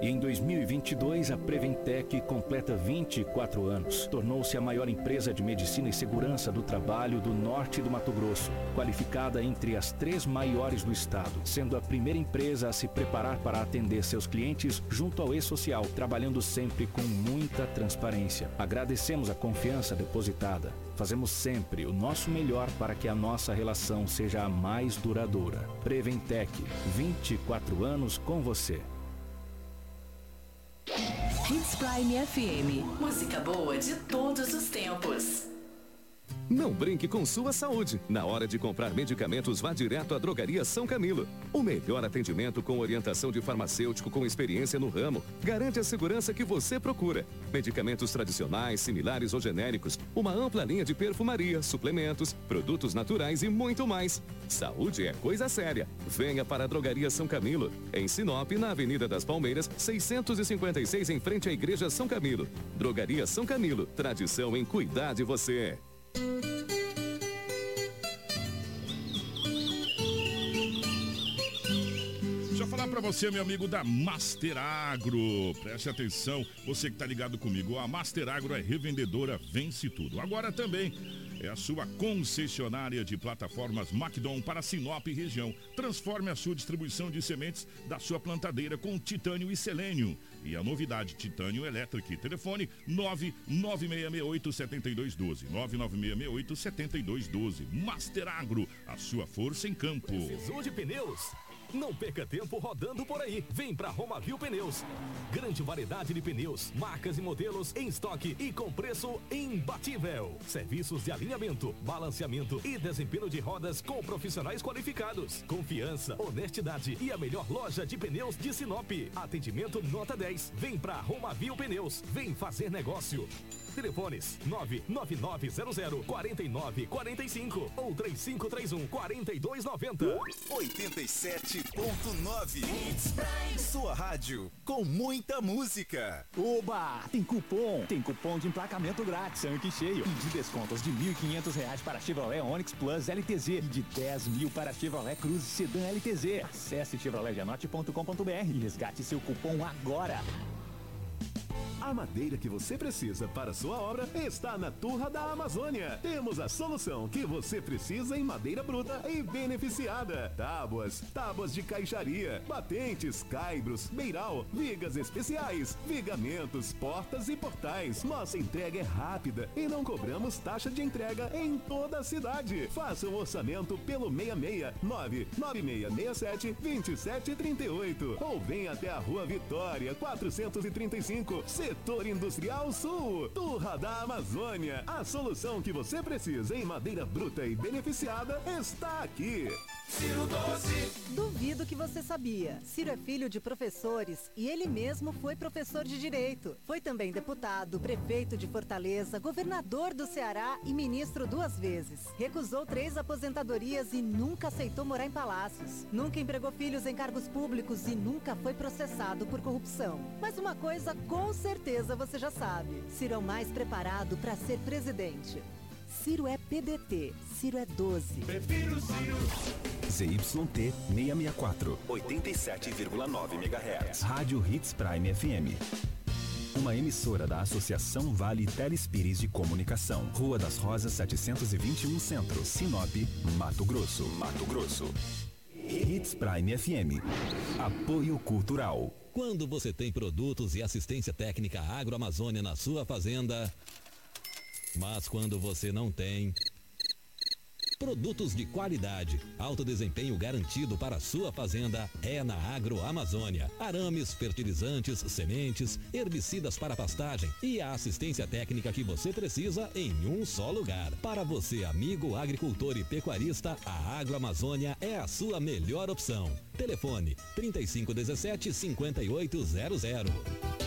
E em 2022, a Preventec completa 24 anos. Tornou-se a maior empresa de medicina e segurança do trabalho do norte do Mato Grosso, qualificada entre as três maiores do estado, sendo a primeira empresa a se preparar para atender seus clientes junto ao e-social, trabalhando sempre com muita transparência. Agradecemos a confiança depositada. Fazemos sempre o nosso melhor para que a nossa relação seja a mais duradoura. Preventec, 24 anos com você. Hits Prime FM. Música boa de todos os tempos. Não brinque com sua saúde. Na hora de comprar medicamentos, vá direto à Drogaria São Camilo. O melhor atendimento com orientação de farmacêutico com experiência no ramo. Garante a segurança que você procura. Medicamentos tradicionais, similares ou genéricos. Uma ampla linha de perfumaria, suplementos, produtos naturais e muito mais. Saúde é coisa séria. Venha para a Drogaria São Camilo. Em Sinop, na Avenida das Palmeiras, 656, em frente à Igreja São Camilo. Drogaria São Camilo. Tradição em cuidar de você. Deixa eu falar para você, meu amigo da Master Agro. Preste atenção, você que tá ligado comigo. A Master Agro é revendedora, vence tudo. Agora também é a sua concessionária de plataformas Macdon para Sinop e região. Transforme a sua distribuição de sementes da sua plantadeira com titânio e selênio. E a novidade, titânio elétrico. Telefone 99668-7212. 99668-7212. Master Agro, a sua força em campo. Precisou de pneus? Não perca tempo rodando por aí. Vem pra Romavil Pneus. Grande variedade de pneus, marcas e modelos em estoque e com preço imbatível. Serviços de alinhamento, balanceamento e desempenho de rodas com profissionais qualificados. Confiança, honestidade e a melhor loja de pneus de Sinop. Atendimento nota 10. Vem pra Romavil Pneus. Vem fazer negócio. Telefones 99900 4945 ou 3531 4290. 87.9 Sua rádio com muita música. Oba! Tem cupom! Tem cupom de emplacamento grátis, tanque cheio. E de descontos de R$ 1.500 para Chevrolet Onix Plus LTZ e de 10 mil para Chevrolet Cruze Sedan LTZ. Acesse chevroletjanote.com.br e resgate seu cupom agora. A madeira que você precisa para sua obra está na Turra da Amazônia. Temos a solução que você precisa em madeira bruta e beneficiada. Tábuas, tábuas de caixaria, batentes, caibros, beiral, vigas especiais, vigamentos, portas e portais. Nossa entrega é rápida e não cobramos taxa de entrega em toda a cidade. Faça um orçamento pelo 669 9667 2738 ou venha até a Rua Vitória 435, Setor Industrial Sul, Turra da Amazônia. A solução que você precisa em madeira bruta e beneficiada está aqui. Ciro Doce. Duvido que você sabia. Ciro é filho de professores e ele mesmo foi professor de direito. Foi também deputado, prefeito de Fortaleza, governador do Ceará e ministro duas vezes. Recusou três aposentadorias e nunca aceitou morar em palácios. Nunca empregou filhos em cargos públicos e nunca foi processado por corrupção. Mas uma coisa com certeza você já sabe: Ciro é o mais preparado para ser presidente. Ciro é PDT. Ciro é 12. Prefiro Ciro. ZYT 664, 87,9 MHz. Rádio Hits Prime FM. Uma emissora da Associação Vale Telespires de Comunicação. Rua das Rosas 721 Centro, Sinop, Mato Grosso. Mato Grosso. Hits Prime FM. Apoio Cultural. Quando você tem produtos e assistência técnica agroamazônia na sua fazenda, mas quando você não tem. Produtos de qualidade, alto desempenho garantido para a sua fazenda é na Agroamazônia. Arames, fertilizantes, sementes, herbicidas para pastagem e a assistência técnica que você precisa em um só lugar. Para você, amigo agricultor e pecuarista, a Agroamazônia é a sua melhor opção. Telefone 3517 5800.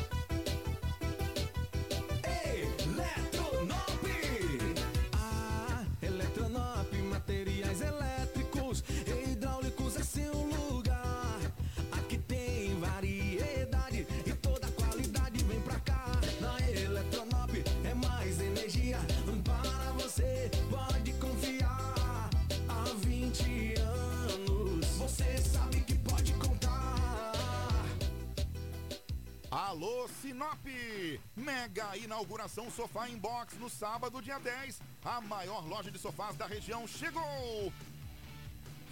Inauguração Sofá Inbox no sábado, dia 10. A maior loja de sofás da região chegou!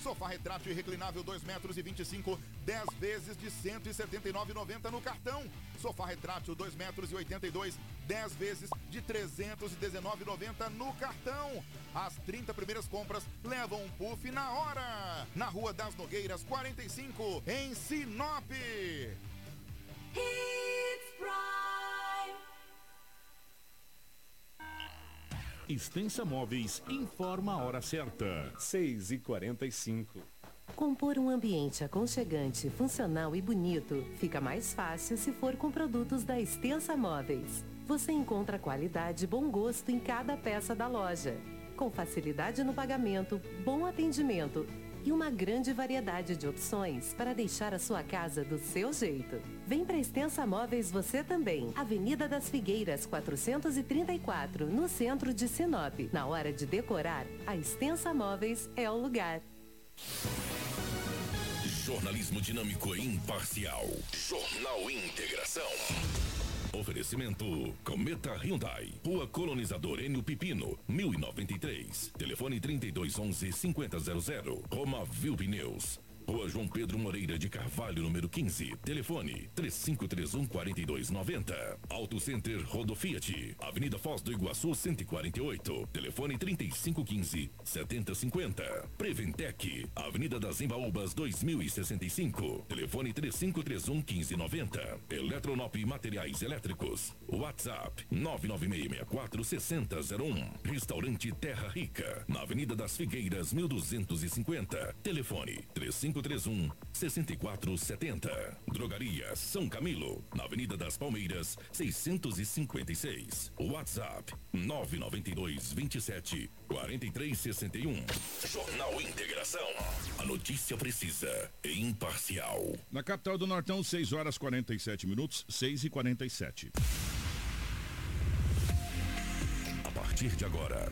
Sofá retrátil e reclinável 2 metros e 25, 10 vezes de 179,90 no cartão. Sofá retrátil 2 metros e 82, 10 vezes de 319,90 no cartão. As 30 primeiras compras levam um puff na hora. Na Rua das Nogueiras 45, em Sinop. Hits Extensa Móveis informa a hora certa. 6 e 45 Compor um ambiente aconchegante, funcional e bonito fica mais fácil se for com produtos da Extensa Móveis. Você encontra qualidade e bom gosto em cada peça da loja. Com facilidade no pagamento, bom atendimento e uma grande variedade de opções para deixar a sua casa do seu jeito. Vem para Extensa Móveis você também. Avenida das Figueiras, 434, no centro de Sinop. Na hora de decorar, a Extensa Móveis é o lugar. Jornalismo dinâmico e imparcial. Jornal Integração. Oferecimento Cometa Hyundai. Rua Colonizador Enio Pipino, 1093. Telefone 3211 5000. Roma Viu Pneus. Rua João Pedro Moreira de Carvalho, número 15. Telefone 3531 4290. Auto Center Rodo Fiat. Avenida Foz do Iguaçu 148. Telefone 3515 7050. Preventec. Avenida das Embaúbas 2065. Telefone 3531 1590. Eletronop Materiais Elétricos. WhatsApp 99664 6001. Restaurante Terra Rica. Na Avenida das Figueiras 1250. Telefone 35 3531 6470. Drogaria São Camilo, na Avenida das Palmeiras, 656. WhatsApp 992 27 4361. Jornal Integração. A notícia precisa e imparcial. Na capital do Nortão, 6 horas 47 minutos, 6 e 47. A partir de agora,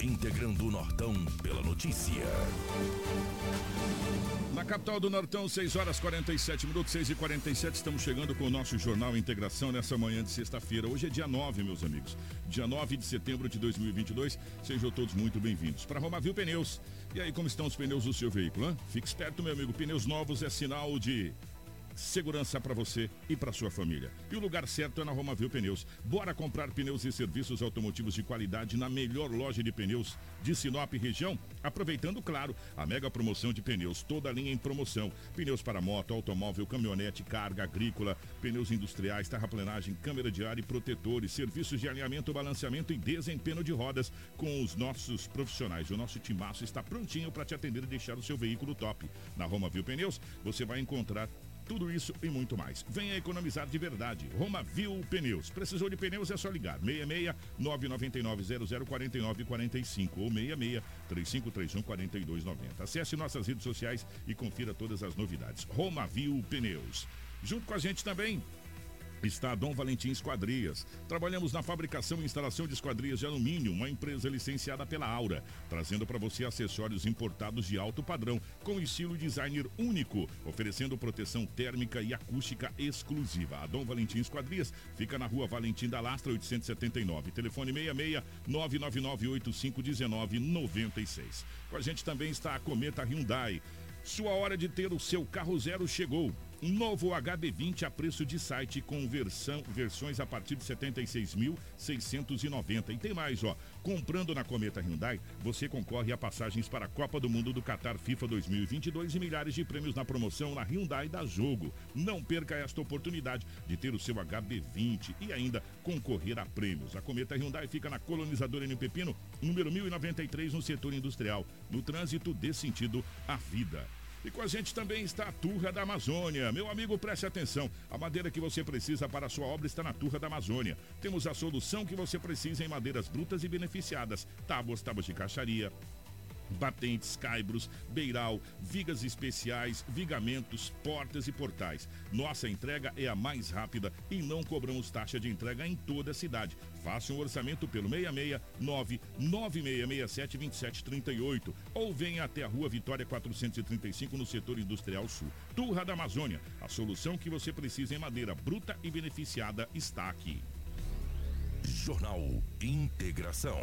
Integrando o Nortão pela notícia. Na capital do Nortão, 6 horas 47 minutos, 6 e 47 estamos chegando com o nosso Jornal Integração nessa manhã de sexta-feira. Hoje é dia 9, meus amigos. Dia 9 de setembro de 2022. Sejam todos muito bem-vindos. Para Romavil Pneus. E aí, como estão os pneus do seu veículo? Hein? Fique esperto, meu amigo. Pneus novos é sinal de segurança para você e para sua família. E o lugar certo é na Romavil Pneus. Bora comprar pneus e serviços automotivos de qualidade na melhor loja de pneus de Sinop região, aproveitando, claro, a mega promoção de pneus, toda a linha em promoção. Pneus para moto, automóvel, caminhonete, carga agrícola, pneus industriais, terraplenagem, câmera de ar e protetores, serviços de alinhamento, balanceamento e desempenho de rodas com os nossos profissionais. O nosso timaço está prontinho para te atender e deixar o seu veículo top. Na Romavil Pneus, você vai encontrar tudo isso e muito mais. Venha economizar de verdade. Roma Viu Pneus. Precisou de pneus é só ligar. 66 999 0049 45 ou 66 3531 4290. Acesse nossas redes sociais e confira todas as novidades. Roma Viu Pneus. Junto com a gente também está Dom Valentim Esquadrias. Trabalhamos na fabricação e instalação de esquadrias de alumínio, uma empresa licenciada pela Aura, trazendo para você acessórios importados de alto padrão, com estilo designer único, oferecendo proteção térmica e acústica exclusiva. A Dom Valentim Esquadrias fica na rua Valentim da Lastra, 879. Telefone 66 999 8519 96. Com a gente também está a Cometa Hyundai. Sua hora de ter o seu carro zero chegou. Novo HB20 a preço de site com versão, versões a partir de 76.690. E tem mais, ó. Comprando na Cometa Hyundai, você concorre a passagens para a Copa do Mundo do Qatar FIFA 2022 e milhares de prêmios na promoção na Hyundai da Jogo. Não perca esta oportunidade de ter o seu HB20 e ainda concorrer a prêmios. A Cometa Hyundai fica na colonizadora N Pepino, número 1093, no setor industrial. No trânsito, dê sentido à vida. E com a gente também está a Turra da Amazônia. Meu amigo, preste atenção. A madeira que você precisa para a sua obra está na Turra da Amazônia. Temos a solução que você precisa em madeiras brutas e beneficiadas. Tábuas, tábuas de caixaria, batentes, caibros, beiral, vigas especiais, vigamentos, portas e portais. Nossa entrega é a mais rápida e não cobramos taxa de entrega em toda a cidade. Faça um orçamento pelo 669 9667 2738 ou venha até a Rua Vitória 435 no setor industrial sul. Turra da Amazônia, a solução que você precisa em madeira bruta e beneficiada está aqui. Jornal Integração.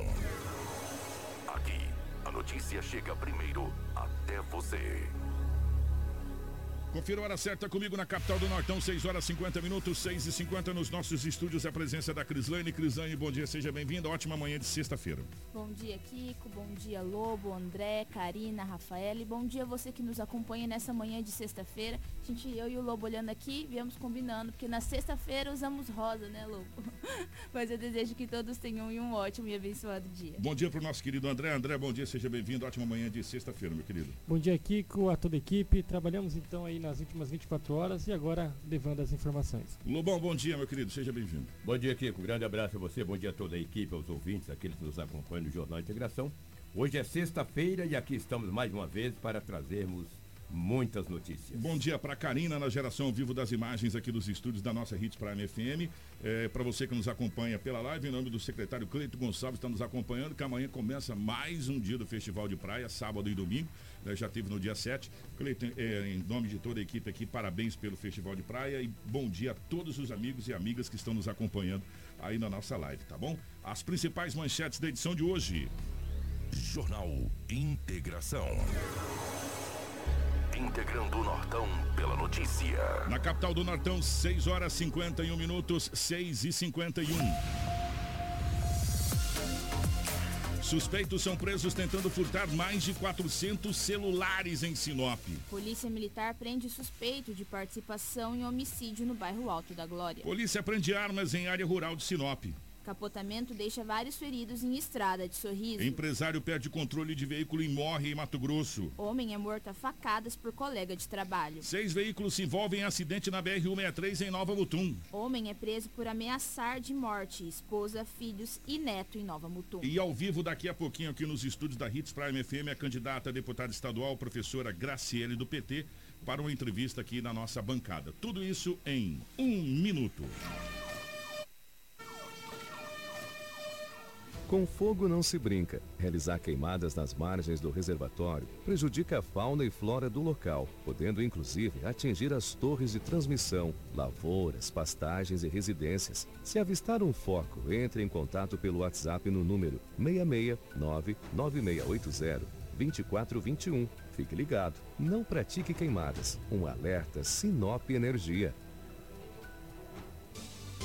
A notícia chega primeiro até você. Confira a hora certa comigo na capital do Nortão, 6 horas 50 minutos, 6 e 50 nos nossos estúdios. A presença da Crislane. Crislane, bom dia, seja bem-vinda. Ótima manhã de sexta-feira. Bom dia, Kiko. Bom dia, Lobo, André, Karina, Rafael. E bom dia você que nos acompanha nessa manhã de sexta-feira. Gente, eu e o Lobo olhando aqui, viemos combinando, porque na sexta-feira usamos rosa, né, Lobo? Mas eu desejo que todos tenham um ótimo e abençoado dia. Bom dia para o nosso querido André. André, bom dia, seja bem-vindo. Ótima manhã de sexta-feira, meu querido. Bom dia, Kiko, a toda a equipe. Trabalhamos então aí nas últimas 24 horas e agora levando as informações. Lobão, bom dia, meu querido, seja bem-vindo. Bom dia, Kiko. Grande abraço a você, bom dia a toda a equipe, aos ouvintes, aqueles que nos acompanham no Jornal Integração. Hoje é sexta-feira e aqui estamos mais uma vez para trazermos muitas notícias. Bom dia para Karina na geração ao vivo das imagens aqui dos estúdios da nossa Hits Prime FM. É, para você que nos acompanha pela live, em nome do secretário Cleito Gonçalves, está nos acompanhando, que amanhã começa mais um dia do Festival de Praia, sábado e domingo. né, já teve no dia 7. Cleiton, é, em nome de toda a equipe aqui, parabéns pelo Festival de Praia e bom dia a todos os amigos e amigas que estão nos acompanhando aí na nossa live, tá bom? As principais manchetes da edição de hoje. Jornal Integração. Integrando o Nortão pela notícia. Na capital do Nortão, 6 horas 51 minutos, 6 e 51. Suspeitos são presos tentando furtar mais de 400 celulares em Sinop. Polícia Militar prende suspeito de participação em homicídio no bairro Alto da Glória. Polícia prende armas em área rural de Sinop. Capotamento deixa vários feridos em estrada de sorriso. Empresário perde controle de veículo e morre em Mato Grosso. Homem é morto a facadas por colega de trabalho. Seis veículos se envolvem em acidente na BR-163 em Nova Mutum. Homem é preso por ameaçar de morte esposa, filhos e neto em Nova Mutum. E ao vivo daqui a pouquinho aqui nos estúdios da Hits Prime FM, a candidata a deputada estadual, professora Graciele do PT, para uma entrevista aqui na nossa bancada. Tudo isso em um minuto. Com fogo não se brinca. Realizar queimadas nas margens do reservatório prejudica a fauna e flora do local, podendo inclusive atingir as torres de transmissão, lavouras, pastagens e residências. Se avistar um foco, entre em contato pelo WhatsApp no número 669 9680 2421. Fique ligado, não pratique queimadas. Um alerta Sinop Energia.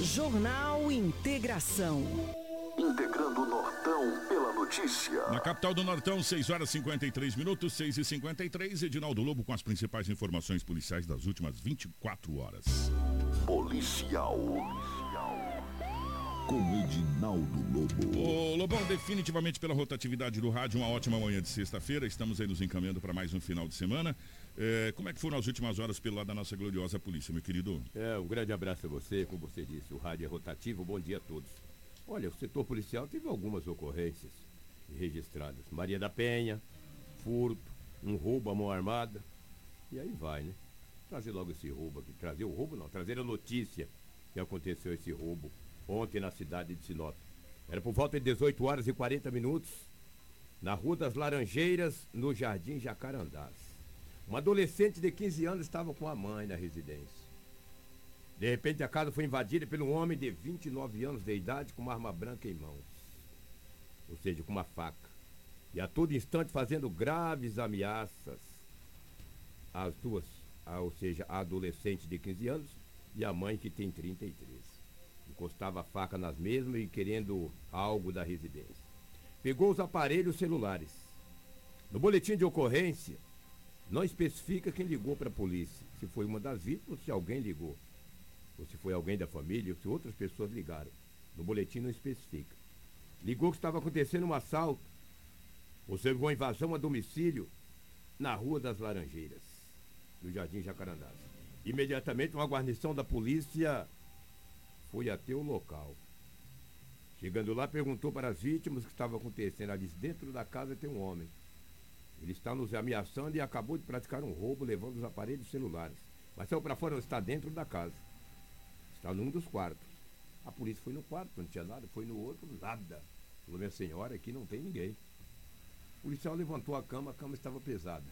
Jornal Integração. Integrando o Nortão pela notícia. Na capital do Nortão, 6 horas 53 minutos, 6 e 53 Edinaldo Lobo com as principais informações policiais das últimas 24 horas. Policial. Com Edinaldo Lobo. Ô, Lobão, definitivamente pela rotatividade do rádio, uma ótima manhã de sexta-feira. Estamos aí nos encaminhando para mais um final de semana. É, como é que foram as últimas horas pelo lado da nossa gloriosa polícia, meu querido? É, um grande abraço a você, como você disse, o rádio é rotativo, bom dia a todos. Olha, o setor policial teve algumas ocorrências registradas. Maria da Penha, furto, um roubo à mão armada. E aí vai, né? Trazer logo esse roubo aqui. Trazer o roubo não, trazer a notícia que aconteceu esse roubo ontem na cidade de Sinop. Era por volta de 18 horas e 40 minutos, na Rua das Laranjeiras, no Jardim Jacarandás. Uma adolescente de 15 anos estava com a mãe na residência. De repente a casa foi invadida um homem de 29 anos de idade com uma arma branca em mãos. Ou seja, com uma faca. E a todo instante fazendo graves ameaças às duas, ou seja, a adolescente de 15 anos e a mãe que tem 33. Encostava a faca nas mesmas e querendo algo da residência. Pegou os aparelhos celulares. No boletim de ocorrência, não especifica quem ligou para a polícia, se foi uma das vítimas ou se alguém ligou ou se foi alguém da família, ou se outras pessoas ligaram. No boletim não especifica. Ligou que estava acontecendo um assalto, observou uma invasão a domicílio na Rua das Laranjeiras. no Jardim Jacarandás. Imediatamente uma guarnição da polícia foi até o local. Chegando lá, perguntou para as vítimas o que estava acontecendo. Disse, dentro da casa tem um homem. Ele está nos ameaçando e acabou de praticar um roubo levando os aparelhos celulares. Mas saiu para fora, está dentro da casa. Está num dos quartos. A polícia foi no quarto, não tinha nada. Foi no outro, nada. Falou, minha senhora, aqui não tem ninguém. O policial levantou a cama, a cama estava pesada.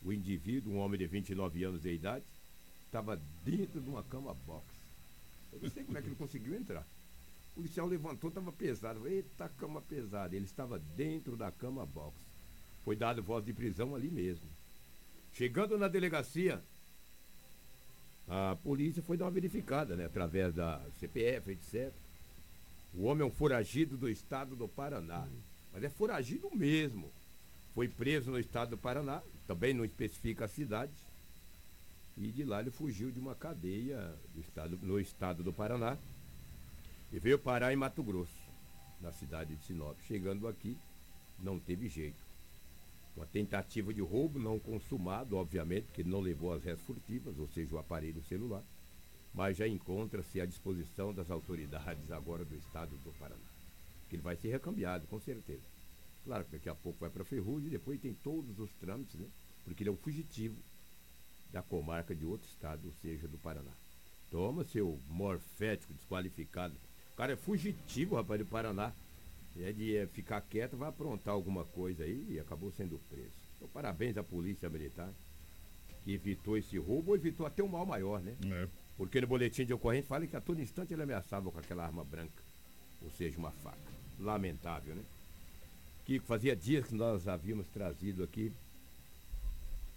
O indivíduo, um homem de 29 anos de idade, estava dentro de uma cama box. Eu não sei como é que ele conseguiu entrar. O policial levantou, estava pesado. Eita, cama pesada. Ele estava dentro da cama box. Foi dado voz de prisão ali mesmo. Chegando na delegacia, a polícia foi dar uma verificada, né? Através da CPF, etc. O homem é um foragido do estado do Paraná. Mas é foragido mesmo. Foi preso no estado do Paraná, também não especifica a cidade. E de lá ele fugiu de uma cadeia do estado, no estado do Paraná e veio parar em Mato Grosso, na cidade de Sinop. Chegando aqui, não teve jeito. Uma tentativa de roubo não consumado, obviamente, ele não levou as réis furtivas, ou seja, o aparelho celular, mas já encontra-se à disposição das autoridades agora do estado do Paraná. Que ele vai ser recambiado, com certeza. Claro que daqui a pouco vai para Ferrugem e depois tem todos os trâmites, né? Porque ele é um fugitivo da comarca de outro estado, ou seja, do Paraná. Toma seu morfético desqualificado. O cara é fugitivo, rapaz, do Paraná. É de é, ficar quieto, vai aprontar alguma coisa aí e acabou sendo preso. Então, parabéns à Polícia Militar, que evitou esse roubo, ou evitou até um mal maior, né? É. Porque no boletim de ocorrência fala que a todo instante ele ameaçava com aquela arma branca, ou seja, uma faca. Lamentável, né? Que fazia dias que nós havíamos trazido aqui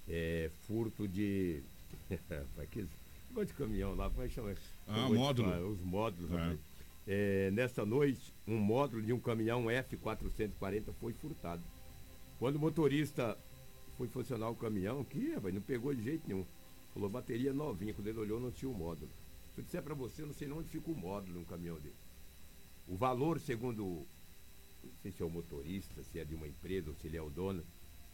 é, furto de. Aqueles negócio de caminhão lá, como é que chama? Ah, é que módulo. Os módulos, É. rapaz. É, nessa noite, um módulo de um caminhão F440 foi furtado. Quando o motorista foi funcionar o caminhão, que rapaz, não pegou de jeito nenhum. Falou bateria novinha, quando ele olhou não tinha o módulo. Se eu disser pra você, eu não sei onde fica o módulo no caminhão dele. O valor, segundo, não sei se é o motorista, se é de uma empresa ou se ele é o dono,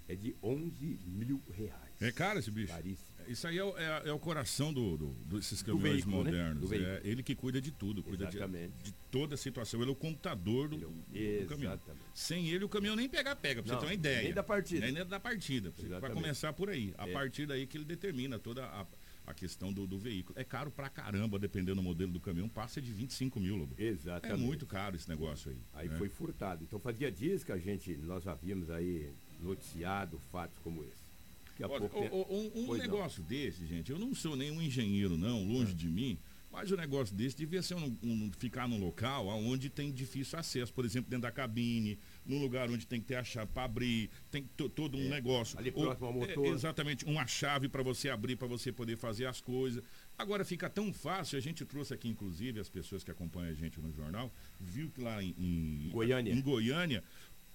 é de 11 mil reais. É caro esse bicho. Caríssimo. Isso aí é, o- é- é o coração do, do- desses Do caminhões veículo, né? modernos. Do veículo. É ele que cuida de tudo, cuida de, de toda a situação. Ele é o computador do, do- do caminhão. Sem ele, o caminhão nem pegar, pega, pra Não, você ter uma ideia. nem da partida. Nem da partida. Vai começar por aí. A É. partir daí que ele determina toda a, a questão do, do veículo. É caro pra caramba, dependendo do modelo do caminhão, passa de 25 mil, Lobo. Exatamente. É muito caro esse negócio aí. Aí né? foi furtado. Então fazia dias que a gente, nós havíamos aí noticiado fatos como esse. Daqui a Olha, pouco o- um, um Pois não. negócio desse, gente, eu não sou nenhum engenheiro, não, longe É. de mim, mas o negócio desse devia ser um, um- ficar num local onde tem difícil acesso, por exemplo, dentro da cabine, num lugar onde tem que ter a chave para abrir, tem to- todo um negócio. É. ali Ou- próximo ao é, motor. exatamente, uma chave para você abrir, para você poder fazer as coisas. Agora fica tão fácil, a gente trouxe aqui, inclusive, as pessoas que acompanham a gente no jornal, viu que lá em, em Goiânia. em Goiânia,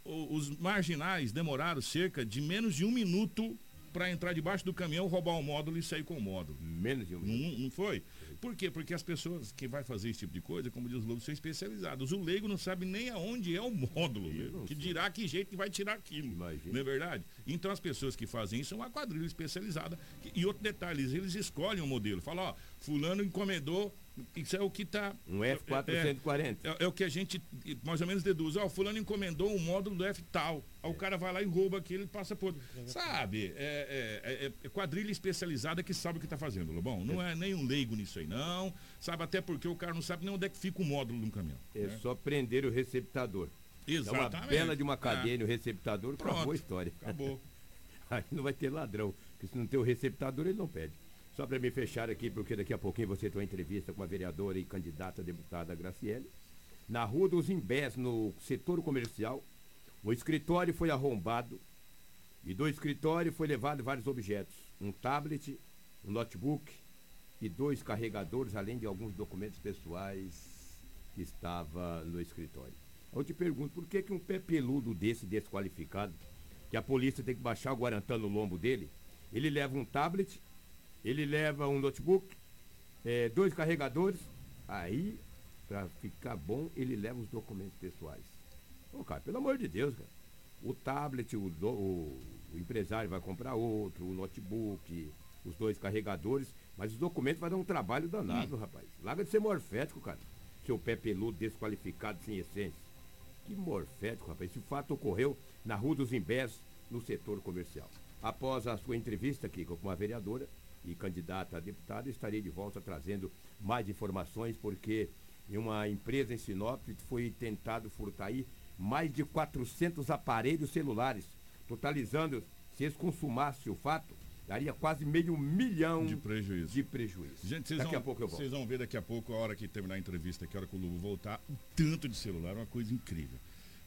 os marginais demoraram cerca de menos de um minuto para entrar debaixo do caminhão, roubar o módulo e sair com o módulo. Menos de um. Não, não foi? Por quê? Porque as pessoas que vai fazer esse tipo de coisa, como diz o Lobo, são especializadas. O leigo não sabe nem aonde é o módulo, que dirá que jeito que vai tirar aquilo. Não é verdade? Então as pessoas que fazem isso são uma quadrilha especializada. E outro detalhe, eles- escolhem o modelo. Falam, ó, fulano encomendou, isso é o que está. Um F440. É, é o que a gente mais ou menos deduz. Ó, fulano encomendou um módulo do F tal. Aí o cara vai lá e rouba aquilo e passa por. Sabe? É, é- é- é quadrilha especializada que sabe o que está fazendo, Lobão. Não é nem um leigo nisso aí, não. Sabe até porque o cara não sabe nem onde é que fica o módulo de um caminhão. É né? só prender o receptador. Dá uma Exatamente. bela de uma cadeia É. no receptador, acabou Pronto, a história. acabou. Aí não vai ter ladrão, porque se não tem o receptador, ele não pede. Só para me fechar aqui, porque daqui a pouquinho você tem uma entrevista com a vereadora e candidata a deputada Graciele. Na Rua dos Imbés, no setor comercial, o escritório foi arrombado e do escritório foi levado vários objetos. Um tablet, um notebook e dois carregadores, além de alguns documentos pessoais que estava no escritório. Eu te pergunto, por que, que um pé peludo desse desqualificado, que a polícia tem que baixar o guarantã no lombo dele, ele leva um tablet, ele leva um notebook, eh, dois carregadores, aí, para ficar bom, ele leva os documentos pessoais. Ô, cara, pelo amor de Deus, cara. O tablet, o, do- o- o empresário vai comprar outro, o notebook, os dois carregadores, mas os documentos vai dar um trabalho danado, Hum. rapaz. Larga de ser morfético, cara. Seu pé peludo, desqualificado, sem essência. Que morfético, rapaz. Esse fato ocorreu na Rua dos Imbés, no setor comercial. Após a sua entrevista aqui com a vereadora e candidata a deputada, estarei de volta trazendo mais informações, porque em uma empresa em Sinop foi tentado furtar aí mais de 400 aparelhos celulares, totalizando, se eles consumassem o fato, daria quase meio milhão de prejuízo. De prejuízo. Gente, vocês Daqui vão, a pouco eu volto. vocês vão ver daqui a pouco, a hora que terminar a entrevista, que a hora que o Lubo voltar, o tanto de celular, uma coisa incrível.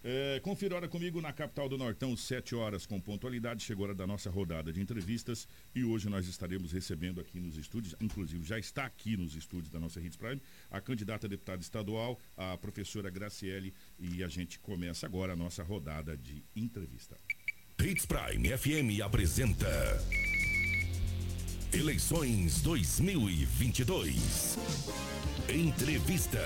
É, confira hora comigo na capital do Nortão, 7 horas com pontualidade. Chegou a hora da nossa rodada de entrevistas e hoje nós estaremos recebendo aqui nos estúdios, inclusive já está aqui nos estúdios da nossa Hits Prime, a candidata a deputada estadual, a professora Graciele, e a gente começa agora a nossa rodada de entrevista. Hits Prime FM apresenta Eleições 2022. Entrevista.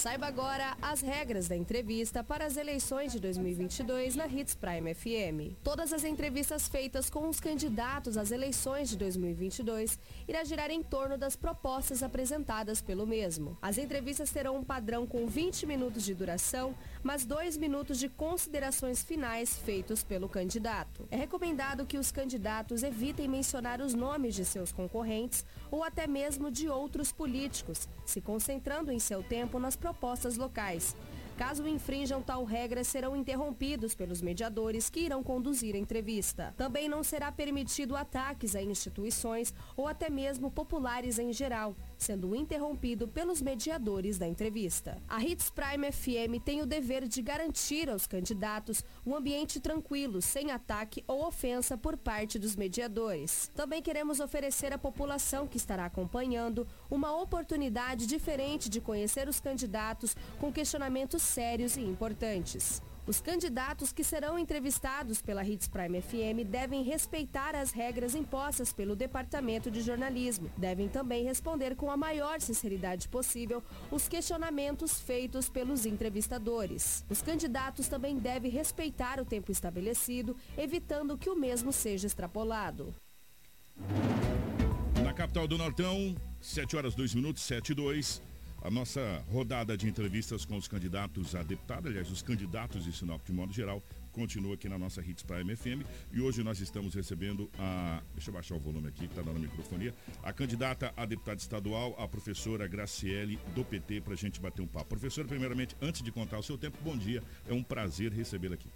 Saiba agora as regras da entrevista para as eleições de 2022 na Hits Prime FM. Todas as entrevistas feitas com os candidatos às eleições de 2022 irá girar em torno das propostas apresentadas pelo mesmo. As entrevistas terão um padrão com 20 minutos de duração, mas 2 minutos de considerações finais feitos pelo candidato. É recomendado que os candidatos evitem mencionar os nomes de seus concorrentes ou até mesmo de outros políticos, se concentrando em seu tempo nas propostas locais. Caso infrinjam tal regra, serão interrompidos pelos mediadores que irão conduzir a entrevista. Também não será permitido ataques a instituições ou até mesmo populares em geral, sendo interrompido pelos mediadores da entrevista. A Hits Prime FM tem o dever de garantir aos candidatos um ambiente tranquilo, sem ataque ou ofensa por parte dos mediadores. Também queremos oferecer à população que estará acompanhando uma oportunidade diferente de conhecer os candidatos com questionamentos sérios e importantes. Os candidatos que serão entrevistados pela Hits Prime FM devem respeitar as regras impostas pelo Departamento de Jornalismo. Devem também responder com a maior sinceridade possível os questionamentos feitos pelos entrevistadores. Os candidatos também devem respeitar o tempo estabelecido, evitando que o mesmo seja extrapolado. Na capital do Nortão, 7 horas 2 minutos, 7 e 2. A nossa rodada de entrevistas com os candidatos a deputado, aliás, os candidatos de Sinop de modo geral, continua aqui na nossa Hits Prime FM. E hoje nós estamos recebendo a. Deixa eu baixar o volume aqui, está dando microfonia. A candidata a deputada estadual, a professora Graciele, do PT, para a gente bater um papo. Professora, primeiramente, antes de contar o seu tempo, bom dia. É um prazer recebê-la aqui.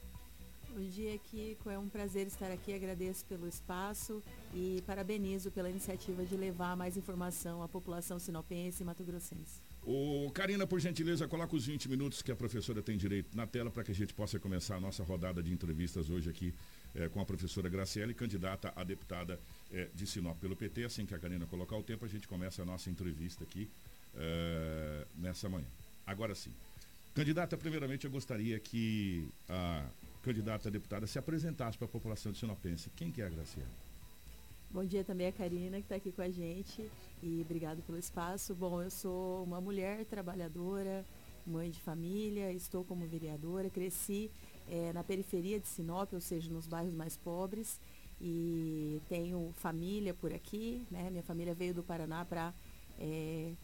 Bom dia, Kiko. É um prazer estar aqui. Agradeço pelo espaço e parabenizo pela iniciativa de levar mais informação à população sinopense e mato-grossense. Ô, Karina, por gentileza, coloca os 20 minutos que a professora tem direito na tela para que a gente possa começar a nossa rodada de entrevistas hoje aqui eh, com a professora Graciele, candidata a deputada eh, de Sinop pelo PT. Assim que a Karina colocar o tempo, a gente começa a nossa entrevista aqui eh, nessa manhã. Agora sim. Candidata, primeiramente eu gostaria que a candidata a deputada se apresentasse para a população de Sinopense. Quem que é a Graciele? Bom dia também a Karina, que está aqui com a gente, e obrigado pelo espaço. Bom, eu sou uma mulher trabalhadora, mãe de família, estou como vereadora, cresci eh, na periferia de Sinop, ou seja, nos bairros mais pobres, e tenho família por aqui, né? Minha família veio do Paraná para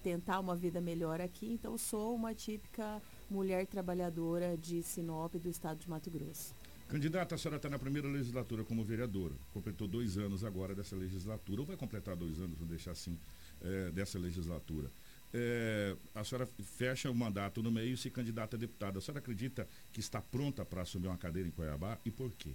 tentar uma vida melhor aqui, então sou uma típica mulher trabalhadora de Sinop, do estado de Mato Grosso. Candidata, a senhora está na primeira legislatura como vereadora. Completou dois anos agora dessa legislatura, ou vai completar dois anos, vou deixar assim, é, dessa legislatura. É, a senhora fecha o mandato no meio e se candidata a deputada. A senhora acredita que está pronta para assumir uma cadeira em Cuiabá e por quê?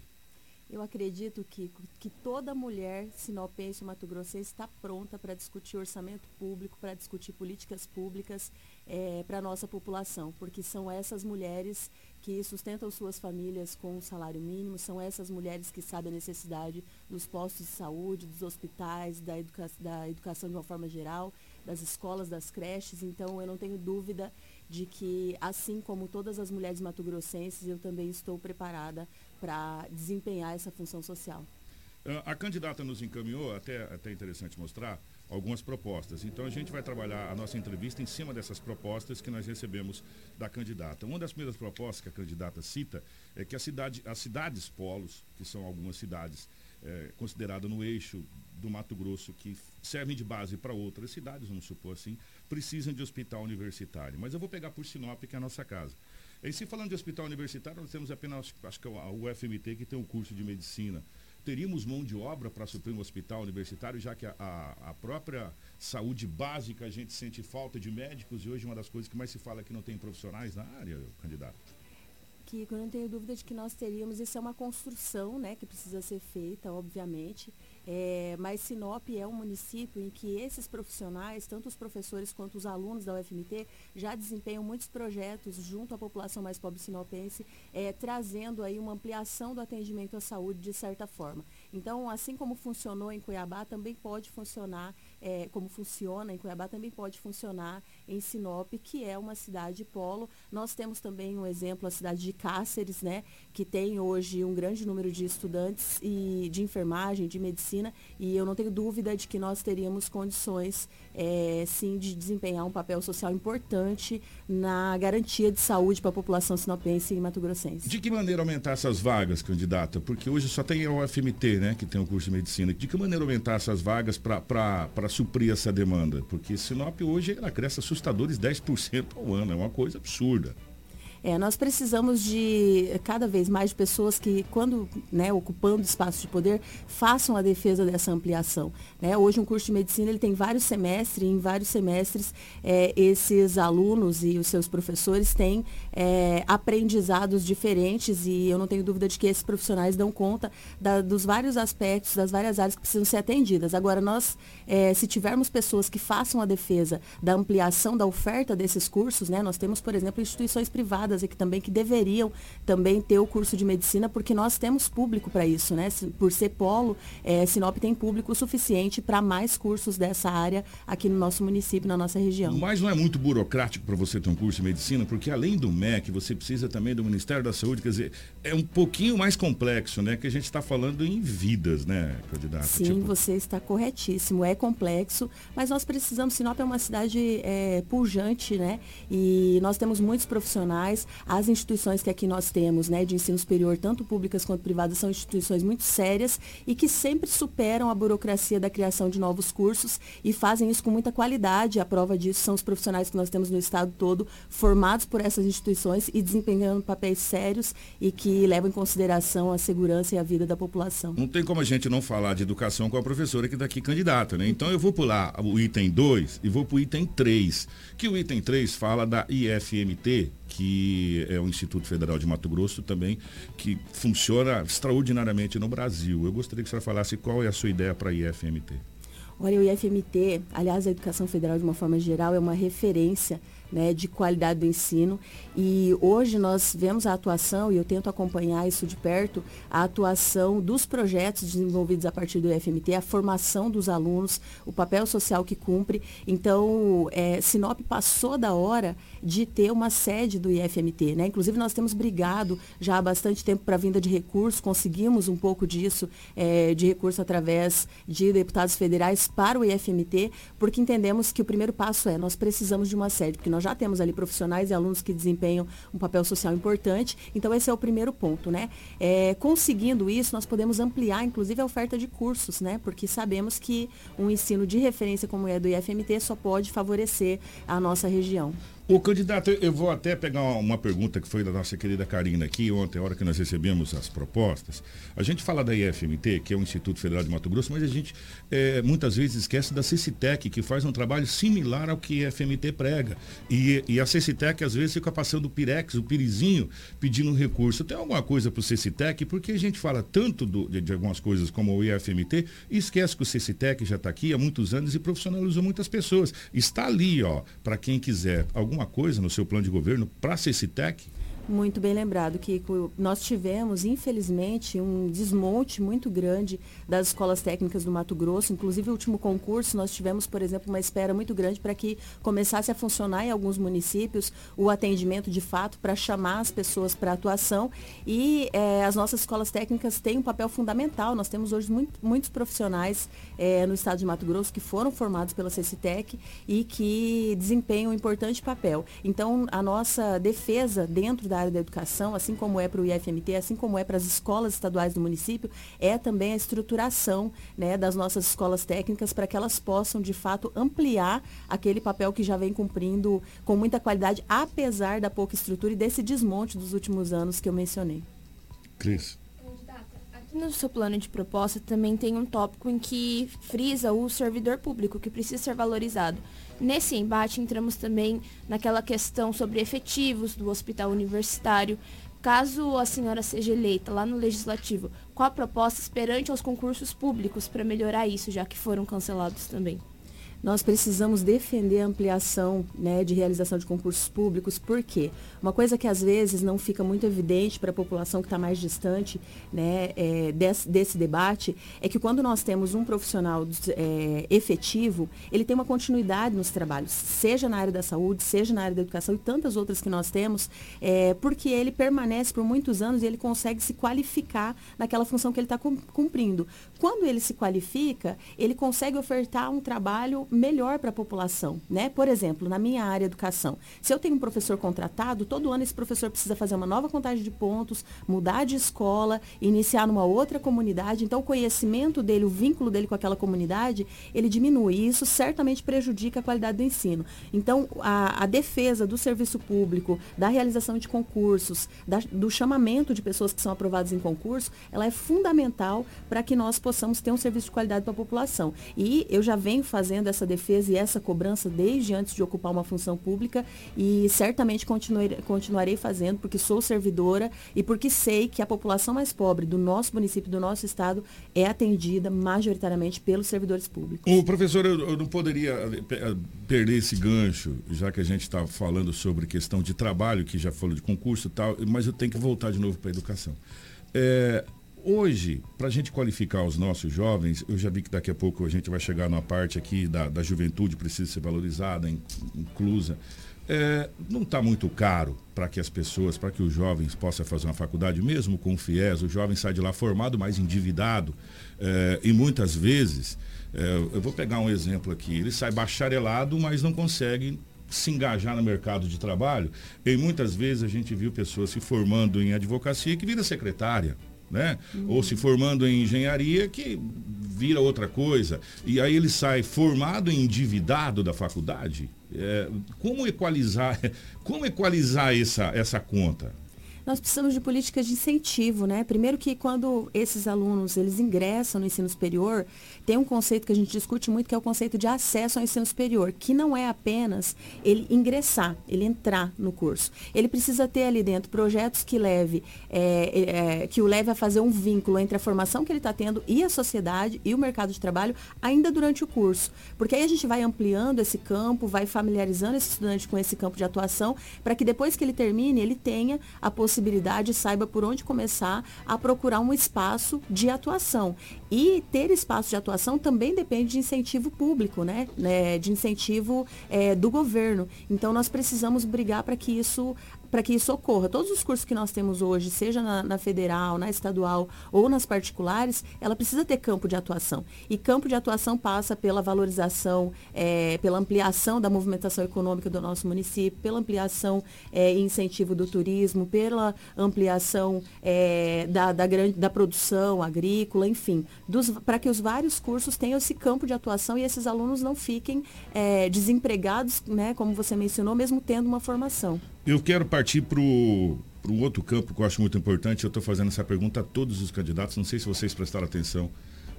Eu acredito que, que toda mulher sinopense e mato-grossense está pronta para discutir orçamento público, para discutir políticas públicas é, para a nossa população, porque são essas mulheres que sustentam suas famílias com um salário mínimo, são essas mulheres que sabem a necessidade dos postos de saúde, dos hospitais, da, educa da educação de uma forma geral, das escolas, das creches. Então, eu não tenho dúvida de que, assim como todas as mulheres mato-grossenses, eu também estou preparada para desempenhar essa função social. A candidata nos encaminhou, até, até interessante mostrar, algumas propostas. Então a gente vai trabalhar a nossa entrevista em cima dessas propostas que nós recebemos da candidata. Uma das primeiras propostas que a candidata cita é que a cidade, as cidades polos, que são algumas cidades é, considerada no eixo do Mato Grosso, que servem de base para outras cidades, vamos supor assim, precisam de hospital universitário. Mas eu vou pegar por Sinop, que é a nossa casa. E se falando de hospital universitário, nós temos apenas, acho que é a UFMT, que tem um curso de medicina. Teríamos mão de obra para suprir um hospital universitário, já que a, a, a, própria saúde básica a gente sente falta de médicos e hoje uma das coisas que mais se fala é que não tem profissionais na área, candidato. Kiko, eu não tenho dúvida de que nós teríamos, isso é uma construção né, que precisa ser feita, obviamente. É, mas Sinop é um município em que esses profissionais, tanto os professores quanto os alunos da UFMT, já desempenham muitos projetos junto à população mais pobre sinopense, é, trazendo aí uma ampliação do atendimento à saúde de certa forma. Então, assim como funcionou em Cuiabá, também pode funcionar, é, como funciona em Cuiabá, também pode funcionar em Sinop, que é uma cidade polo. Nós temos também um exemplo, a cidade de Cáceres, né, que tem hoje um grande número de estudantes e de enfermagem, de medicina, e eu não tenho dúvida de que nós teríamos condições, é, sim, de desempenhar um papel social importante na garantia de saúde para a população sinopense e mato-grossense. De que maneira aumentar essas vagas, candidata? Porque hoje só tem a UFMT, né, que tem o curso de medicina. De que maneira aumentar essas vagas para suprir essa demanda? Porque Sinop hoje ela cresce assustadores 10% ao ano, é uma coisa absurda. É, nós precisamos de cada vez mais de pessoas que, quando né, ocupando espaço de poder, façam a defesa dessa ampliação. Né? Hoje, um curso de medicina ele tem vários semestres, e em vários semestres, é, esses alunos e os seus professores têm é, aprendizados diferentes e eu não tenho dúvida de que esses profissionais dão conta da, dos vários aspectos, das várias áreas que precisam ser atendidas. Agora, nós, é, se tivermos pessoas que façam a defesa da ampliação da oferta desses cursos, né, nós temos, por exemplo, instituições privadas e que também que deveriam também ter o curso de medicina, porque nós temos público para isso, né? Por ser polo, é, Sinop tem público suficiente para mais cursos dessa área aqui no nosso município, na nossa região. Mas não é muito burocrático para você ter um curso de medicina, porque além do MEC, você precisa também do Ministério da Saúde, quer dizer, é um pouquinho mais complexo, né? Que a gente está falando em vidas, né, candidato? Sim, tipo... você está corretíssimo, é complexo, mas nós precisamos, Sinop é uma cidade é, pujante, né? E nós temos muitos profissionais, as instituições que aqui nós temos, né, de ensino superior, tanto públicas quanto privadas, são instituições muito sérias e que sempre superam a burocracia da criação de novos cursos e fazem isso com muita qualidade. A prova disso são os profissionais que nós temos no estado todo, formados por essas instituições e desempenhando papéis sérios e que levam em consideração a segurança e a vida da população. Não tem como a gente não falar de educação com a professora que daqui candidata, né? Então eu vou pular o item 2 e vou para o item 3, que o item 3 fala da IFMT, que é o Instituto Federal de Mato Grosso também, que funciona extraordinariamente no Brasil. Eu gostaria que senhora falasse qual é a sua ideia para a IFMT. Olha, o IFMT, aliás, a Educação Federal de uma forma geral é uma referência né, de qualidade do ensino. E hoje nós vemos a atuação, e eu tento acompanhar isso de perto, a atuação dos projetos desenvolvidos a partir do IFMT, a formação dos alunos, o papel social que cumpre. Então, é, Sinop passou da hora de ter uma sede do IFMT. Né? Inclusive, nós temos brigado já há bastante tempo para a vinda de recursos, conseguimos um pouco disso, é, de recurso através de deputados federais para o IFMT, porque entendemos que o primeiro passo é nós precisamos de uma sede, porque nós já temos ali profissionais e alunos que desempenham um papel social importante. Então, esse é o primeiro ponto, né? É, conseguindo isso, nós podemos ampliar, inclusive, a oferta de cursos, né? Porque sabemos que um ensino de referência como é do IFMT só pode favorecer a nossa região. O candidato, eu vou até pegar uma pergunta que foi da nossa querida Karina aqui ontem, a hora que nós recebemos as propostas. A gente fala da IFMT, que é o Instituto Federal de Mato Grosso, mas a gente é, muitas vezes esquece da CECITEC, que faz um trabalho similar ao que a IFMT prega. E, e a CECITEC às vezes fica passando o Pirex, o Pirizinho, pedindo recurso. Tem alguma coisa para o CECITEC? Porque a gente fala tanto do, de, de, algumas coisas como o IFMT e esquece que o CECITEC já está aqui há muitos anos e profissionalizou muitas pessoas. Está ali, ó, para quem quiser algum alguma coisa no seu plano de governo para a CECITEC? Muito bem lembrado, Kiko. Nós tivemos, infelizmente, um desmonte muito grande das escolas técnicas do Mato Grosso. Inclusive, o último concurso, nós tivemos, por exemplo, uma espera muito grande para que começasse a funcionar em alguns municípios o atendimento de fato para chamar as pessoas para atuação. E é, as nossas escolas técnicas têm um papel fundamental. Nós temos hoje muito, muitos profissionais é, no estado de Mato Grosso que foram formados pela CECITEC e que desempenham um importante papel. Então, a nossa defesa dentro da da área da educação, assim como é para o IFMT, assim como é para as escolas estaduais do município, é também a estruturação né, das nossas escolas técnicas para que elas possam, de fato, ampliar aquele papel que já vem cumprindo com muita qualidade, apesar da pouca estrutura e desse desmonte dos últimos anos que eu mencionei. Cris. No seu plano de proposta também tem um tópico em que frisa o servidor público, que precisa ser valorizado. Nesse embate, entramos também naquela questão sobre efetivos do hospital universitário. Caso a senhora seja eleita lá no Legislativo, qual a proposta esperante aos concursos públicos para melhorar isso, já que foram cancelados também? Nós precisamos defender a ampliação né, de realização de concursos públicos, por quê? Uma coisa que às vezes não fica muito evidente para a população que está mais distante né, é, desse, desse, debate é que quando nós temos um profissional é, efetivo, ele tem uma continuidade nos trabalhos, seja na área da saúde, seja na área da educação e tantas outras que nós temos, é, porque ele permanece por muitos anos e ele consegue se qualificar naquela função que ele está cumprindo. Quando ele se qualifica, ele consegue ofertar um trabalho melhor para a população, né? Por exemplo, na minha área educação, se eu tenho um professor contratado, todo ano esse professor precisa fazer uma nova contagem de pontos, mudar de escola, iniciar numa outra comunidade, então o conhecimento dele, o vínculo dele com aquela comunidade, ele diminui e isso certamente prejudica a qualidade do ensino. Então, a, a defesa do serviço público, da realização de concursos, da, do chamamento de pessoas que são aprovadas em concurso, ela é fundamental para que nós possamos ter um serviço de qualidade para a população. E eu já venho fazendo essa essa defesa e essa cobrança desde antes de ocupar uma função pública e certamente continuarei, continuarei fazendo porque sou servidora e porque sei que a população mais pobre do nosso município, do nosso estado, é atendida majoritariamente pelos servidores públicos. O professor, eu, eu não poderia eh, eh, perder esse gancho, já que a gente está falando sobre questão de trabalho, que já falou de concurso e tal, mas eu tenho que voltar de novo para a educação. É, hoje, para a gente qualificar os nossos jovens, eu já vi que daqui a pouco a gente vai chegar numa parte aqui da, da juventude, precisa ser valorizada, inclusa. É, não está muito caro para que as pessoas, para que os jovens possam fazer uma faculdade, mesmo com o FIES, o jovem sai de lá formado, mas endividado. É, e muitas vezes, é, eu vou pegar um exemplo aqui, ele sai bacharelado, mas não consegue se engajar no mercado de trabalho. E muitas vezes a gente viu pessoas se formando em advocacia que vira secretária né? Uhum. Ou se formando em engenharia que vira outra coisa. E aí ele sai formado e endividado da faculdade. É, como equalizar, como equalizar essa, essa conta? nós precisamos de políticas de incentivo, né? Primeiro que quando esses alunos eles ingressam no ensino superior, tem um conceito que a gente discute muito que é o conceito de acesso ao ensino superior, que não é apenas ele ingressar, ele entrar no curso. Ele precisa ter ali dentro projetos que leve, é, é, que o leve a fazer um vínculo entre a formação que ele está tendo e a sociedade e o mercado de trabalho ainda durante o curso. Porque aí a gente vai ampliando esse campo, vai familiarizando esse estudante com esse campo de atuação, para que depois que ele termine, ele tenha a possibilidade, saiba por onde começar a procurar um espaço de atuação. E ter espaço de atuação também depende de incentivo público, né? né? De incentivo é, do governo. Então nós precisamos brigar para que isso para que isso ocorra. Todos os cursos que nós temos hoje, seja na, na, federal, na estadual ou nas particulares, ela precisa ter campo de atuação. E campo de atuação passa pela valorização, é, pela ampliação da movimentação econômica do nosso município, pela ampliação é, e incentivo do turismo, pela ampliação é, da, da, grande, da produção agrícola, enfim, para que os vários cursos tenham esse campo de atuação e esses alunos não fiquem é, desempregados, né, como você mencionou, mesmo tendo uma formação. Eu quero partir para um outro campo que eu acho muito importante. Eu estou fazendo essa pergunta a todos os candidatos. Não sei se vocês prestaram atenção.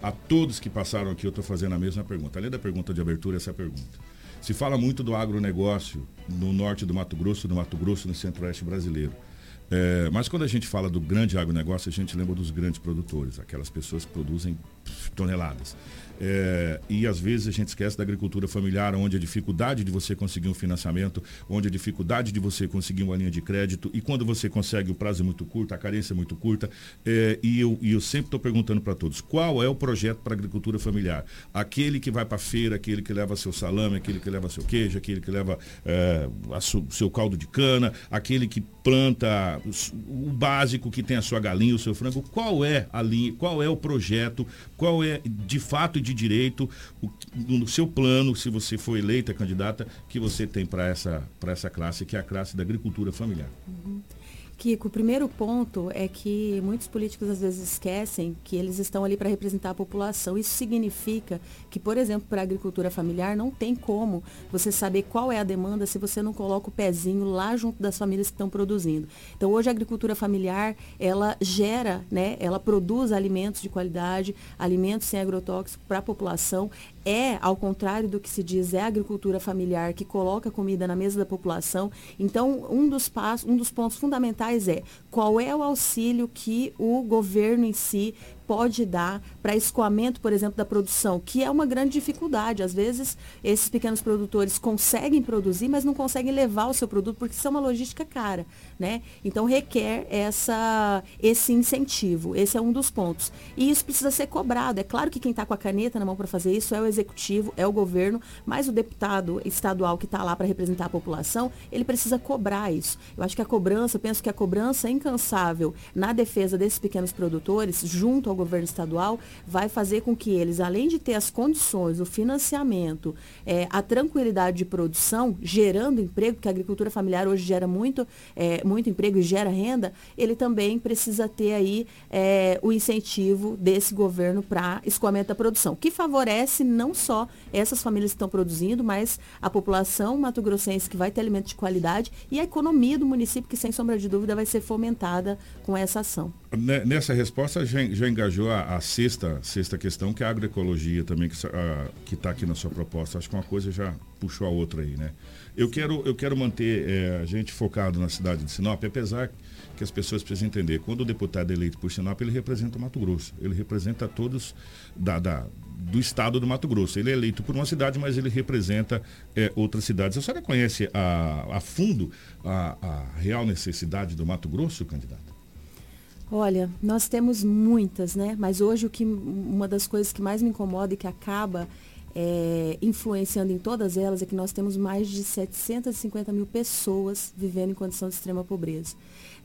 A todos que passaram aqui, eu estou fazendo a mesma pergunta. Além da pergunta de abertura, essa pergunta. Se fala muito do agronegócio no norte do Mato Grosso, no Mato Grosso, no centro-oeste brasileiro. É, mas quando a gente fala do grande agronegócio, a gente lembra dos grandes produtores, aquelas pessoas que produzem toneladas. É, e às vezes a gente esquece da agricultura familiar, onde a dificuldade de você conseguir um financiamento, onde a dificuldade de você conseguir uma linha de crédito, e quando você consegue, o prazo é muito curto, a carência é muito curta. É, e, eu, e eu sempre estou perguntando para todos: qual é o projeto para a agricultura familiar? Aquele que vai para a feira, aquele que leva seu salame, aquele que leva seu queijo, aquele que leva é, su, seu caldo de cana, aquele que planta o básico que tem a sua galinha, o seu frango. Qual é a linha, qual é o projeto, qual é de fato de direito, o, no seu plano, se você for eleita candidata, que você tem para essa, essa classe, que é a classe da agricultura familiar. Uhum. Kiko, o primeiro ponto é que muitos políticos às vezes esquecem que eles estão ali para representar a população. Isso significa que, por exemplo, para a agricultura familiar, não tem como você saber qual é a demanda se você não coloca o pezinho lá junto das famílias que estão produzindo. Então, hoje a agricultura familiar, ela gera, né, ela produz alimentos de qualidade, alimentos sem agrotóxico para a população. É, ao contrário do que se diz, é a agricultura familiar que coloca comida na mesa da população. Então, um dos passos, um dos pontos fundamentais é qual é o auxílio que o governo em si pode dar para escoamento, por exemplo, da produção, que é uma grande dificuldade. Às vezes, esses pequenos produtores conseguem produzir, mas não conseguem levar o seu produto porque isso é uma logística cara, né? Então requer essa, esse incentivo. Esse é um dos pontos. E isso precisa ser cobrado. É claro que quem está com a caneta na mão para fazer isso é o executivo, é o governo, mas o deputado estadual que está lá para representar a população, ele precisa cobrar isso. Eu acho que a cobrança, penso que a cobrança incansável na defesa desses pequenos produtores, junto ao governo estadual, vai fazer com que eles, além de ter as condições, o financiamento, é, a tranquilidade de produção, gerando emprego, porque a agricultura familiar hoje gera muito, é, muito emprego e gera renda, ele também precisa ter aí é, o incentivo desse governo para escoamento da produção, que favorece não só essas famílias que estão produzindo, mas a população mato-grossense que vai ter alimento de qualidade e a economia do município, que sem sombra de dúvida vai ser fomentada com essa ação. Nessa resposta já, já engajou a, sexta, sexta questão, que é a agroecologia também, que está aqui na sua proposta. Acho que uma coisa já puxou a outra aí, né? Eu quero, eu quero manter é, a gente focado na cidade de Sinop, apesar que as pessoas precisam entender, quando o deputado é eleito por Sinop, ele representa o Mato Grosso. Ele representa todos da, da do estado do Mato Grosso. Ele é eleito por uma cidade, mas ele representa é, outras cidades. A senhora conhece a, a fundo a, a real necessidade do Mato Grosso, candidato? Olha, nós temos muitas, né? Mas hoje o que uma das coisas que mais me incomoda e que acaba é, influenciando em todas elas é que nós temos mais de 750 mil pessoas vivendo em condição de extrema pobreza.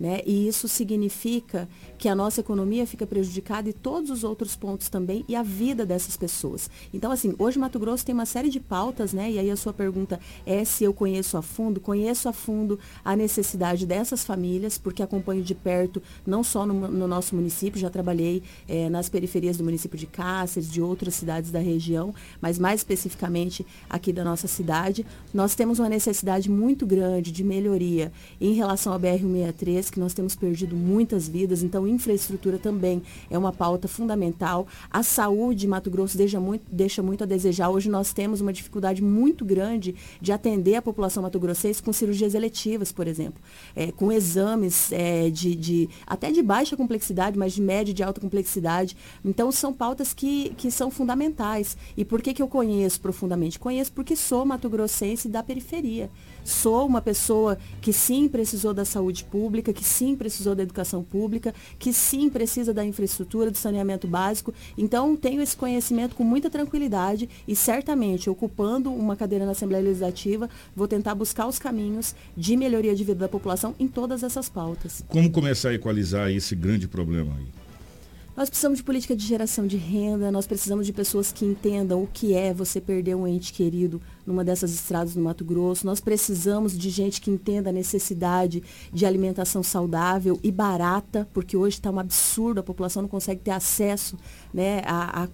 Né? E isso significa que a nossa economia fica prejudicada e todos os outros pontos também e a vida dessas pessoas. Então, assim, hoje Mato Grosso tem uma série de pautas, né? E aí a sua pergunta é se eu conheço a fundo. Conheço a fundo a necessidade dessas famílias, porque acompanho de perto, não só no, no nosso município, já trabalhei é, nas periferias do município de Cáceres, de outras cidades da região, mas mais especificamente aqui da nossa cidade. Nós temos uma necessidade muito grande de melhoria em relação à BR-163, que nós temos perdido muitas vidas, então infraestrutura também é uma pauta fundamental. A saúde Mato Grosso deixa muito, deixa muito a desejar. Hoje nós temos uma dificuldade muito grande de atender a população mato-grossense com cirurgias eletivas, por exemplo, é, com exames é, de, de, até de baixa complexidade, mas de média e de alta complexidade. Então são pautas que, que são fundamentais. E por que, que eu conheço profundamente? Conheço porque sou mato-grossense da periferia. Sou uma pessoa que sim precisou da saúde pública, que sim precisou da educação pública, que sim precisa da infraestrutura, do saneamento básico. Então, tenho esse conhecimento com muita tranquilidade e certamente, ocupando uma cadeira na Assembleia Legislativa, vou tentar buscar os caminhos de melhoria de vida da população em todas essas pautas. Como começar a equalizar esse grande problema aí? Nós precisamos de política de geração de renda, nós precisamos de pessoas que entendam o que é você perder um ente querido numa dessas estradas no Mato Grosso. Nós precisamos de gente que entenda a necessidade de alimentação saudável e barata, porque hoje está um absurdo, a população não consegue ter acesso né, a, a,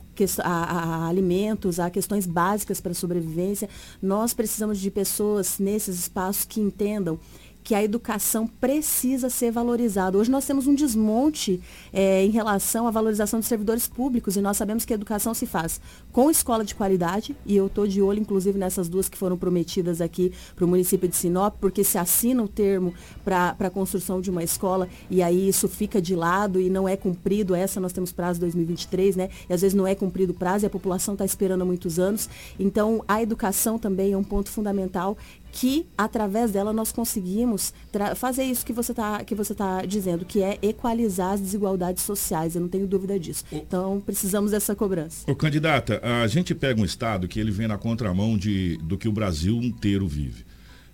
a, a alimentos, a questões básicas para a sobrevivência. Nós precisamos de pessoas nesses espaços que entendam que a educação precisa ser valorizada. Hoje nós temos um desmonte é, em relação à valorização dos servidores públicos e nós sabemos que a educação se faz com escola de qualidade e eu estou de olho inclusive nessas duas que foram prometidas aqui para o município de Sinop, porque se assina o termo para a construção de uma escola e aí isso fica de lado e não é cumprido, essa nós temos prazo 2023, né? E às vezes não é cumprido o prazo e a população está esperando há muitos anos. Então a educação também é um ponto fundamental que através dela nós conseguimos fazer isso que você está que você tá dizendo, que é equalizar as desigualdades sociais. Eu não tenho dúvida disso. Então precisamos dessa cobrança. O candidata, a gente pega um estado que ele vem na contramão de, do que o Brasil inteiro vive.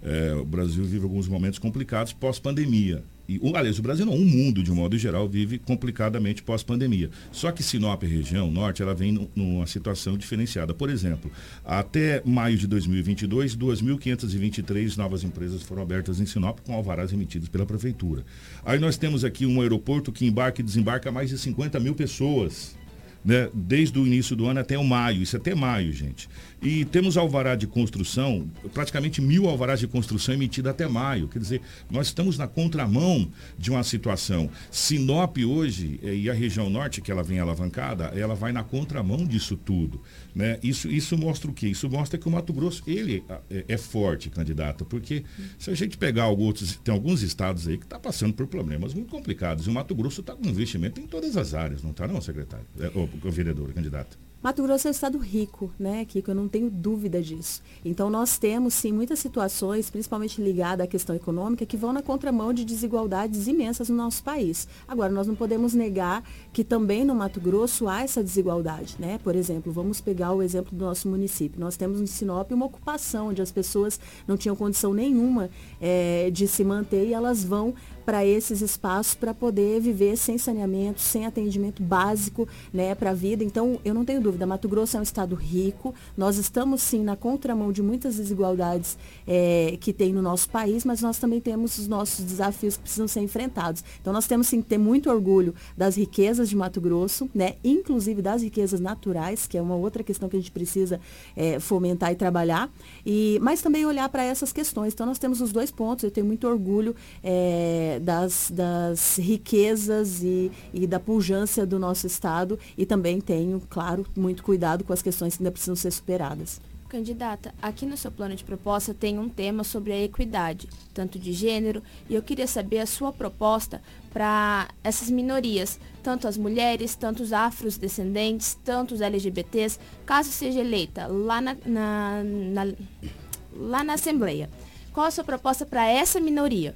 É, o Brasil vive alguns momentos complicados pós-pandemia. E, aliás, o Brasil não, o mundo, de um modo geral, vive complicadamente pós-pandemia. Só que Sinop, região norte, ela vem nu- numa situação diferenciada. Por exemplo, até maio de 2022, 2.523 novas empresas foram abertas em Sinop com alvarás emitidos pela prefeitura. Aí nós temos aqui um aeroporto que embarca e desembarca mais de 50 mil pessoas. Né, desde o início do ano até o maio, isso é até maio, gente. E temos alvará de construção, praticamente mil alvarás de construção emitidos até maio. Quer dizer, nós estamos na contramão de uma situação. Sinop hoje eh, e a região norte, que ela vem alavancada, ela vai na contramão disso tudo. Né? Isso, isso mostra o quê? Isso mostra que o Mato Grosso, ele ah, é, é forte, candidato, porque se a gente pegar alguns, tem alguns estados aí que estão passando por problemas muito complicados. E o Mato Grosso está com investimento em todas as áreas, não está não, secretário? É, vereador, candidato. Mato Grosso é um estado rico, né, Kiko? Eu não tenho dúvida disso. Então, nós temos, sim, muitas situações, principalmente ligadas à questão econômica, que vão na contramão de desigualdades imensas no nosso país. Agora, nós não podemos negar que também no Mato Grosso há essa desigualdade, né? Por exemplo, vamos pegar o exemplo do nosso município. Nós temos em Sinop uma ocupação onde as pessoas não tinham condição nenhuma eh, de se manter e elas vão para esses espaços para poder viver sem saneamento, sem atendimento básico né, para a vida. Então, eu não tenho dúvida, Mato Grosso é um estado rico, nós estamos sim na contramão de muitas desigualdades eh, que tem no nosso país, mas nós também temos os nossos desafios que precisam ser enfrentados. Então, nós temos sim que ter muito orgulho das riquezas de Mato Grosso, né, inclusive das riquezas naturais, que é uma outra questão que a gente precisa eh, fomentar e trabalhar, e, mas também olhar para essas questões. Então, nós temos os dois pontos, eu tenho muito orgulho das, das riquezas e, e da pujança do nosso Estado e também tenho, claro, muito cuidado com as questões que ainda precisam ser superadas. Candidata, aqui no seu plano de proposta tem um tema sobre a equidade, tanto de gênero, e eu queria saber a sua proposta para essas minorias, tanto as mulheres, tanto os afrodescendentes, tanto os LGBTs, caso seja eleita lá na, na- na- lá na Assembleia. Qual a sua proposta para essa minoria?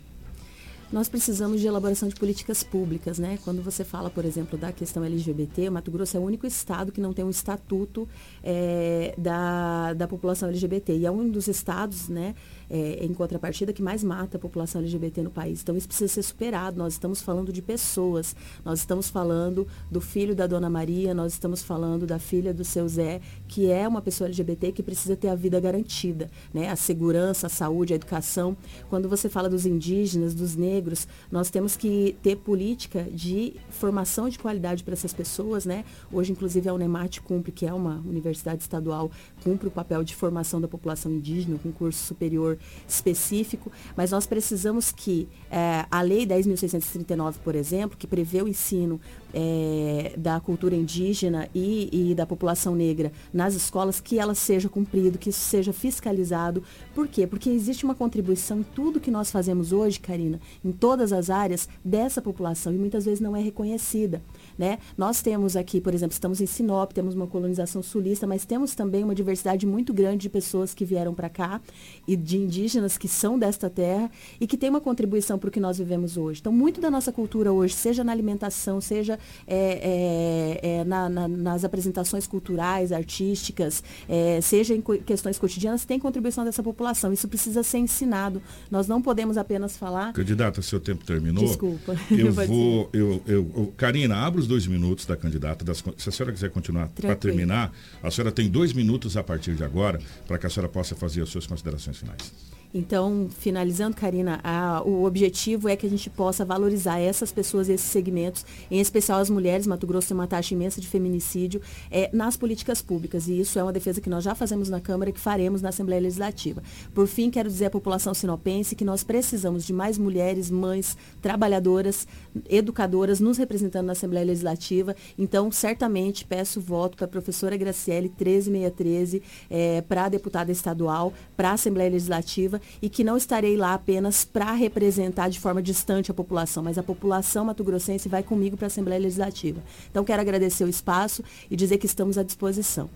Nós precisamos de elaboração de políticas públicas, né? Quando você fala, por exemplo, da questão LGBT, o Mato Grosso é o único estado que não tem um estatuto eh, da, da população LGBT. E é um dos estados, né, eh, em contrapartida, que mais mata a população LGBT no país. Então, isso precisa ser superado. Nós estamos falando de pessoas. Nós estamos falando do filho da Dona Maria, nós estamos falando da filha do seu Zé, que é uma pessoa LGBT que precisa ter a vida garantida, né? A segurança, a saúde, a educação. Quando você fala dos indígenas, dos negros, nós temos que ter política de formação de qualidade para essas pessoas, né? Hoje, inclusive, a Unemat cumpre, que é uma universidade estadual, cumpre o papel de formação da população indígena, com curso superior específico, mas nós precisamos que eh, a Lei 10.639, por exemplo, que prevê o ensino eh, da cultura indígena e, e da população negra nas escolas, que ela seja cumprido, que isso seja fiscalizado. Por quê? Porque existe uma contribuição em tudo que nós fazemos hoje, Karina, em todas as áreas dessa população e muitas vezes não é reconhecida. Né? Nós temos aqui, por exemplo, estamos em Sinop, temos uma colonização sulista, mas temos também uma diversidade muito grande de pessoas que vieram para cá e de indígenas que são desta terra e que tem uma contribuição para o que nós vivemos hoje. Então, muito da nossa cultura hoje, seja na alimentação, seja é, é, é, na- na- nas apresentações culturais, artísticas, é, seja em questões cotidianas, tem contribuição dessa população. Isso precisa ser ensinado. Nós não podemos apenas falar. Candidata, seu tempo terminou. Desculpa. Eu vou. Eu, eu, eu- Karina, abra os dois minutos da candidata. das se a senhora quiser continuar para terminar, a senhora tem dois minutos a partir de agora para que a senhora possa fazer as suas considerações finais. Então, finalizando, Karina, a- o objetivo é que a gente possa valorizar essas pessoas, esses segmentos, em especial as mulheres. Mato Grosso tem uma taxa imensa de feminicídio é, nas políticas públicas. E isso é uma defesa que nós já fazemos na Câmara e que faremos na Assembleia Legislativa. Por fim, quero dizer à população sinopense que nós precisamos de mais mulheres, mães, trabalhadoras, educadoras nos representando na Assembleia Legislativa. Então, certamente, peço voto para a professora Graciele 13613, é, para a deputada estadual, para a Assembleia Legislativa e que não estarei lá apenas para representar de forma distante a população, mas a população mato-grossense vai comigo para a Assembleia Legislativa. Então, quero agradecer o espaço e dizer que estamos à disposição.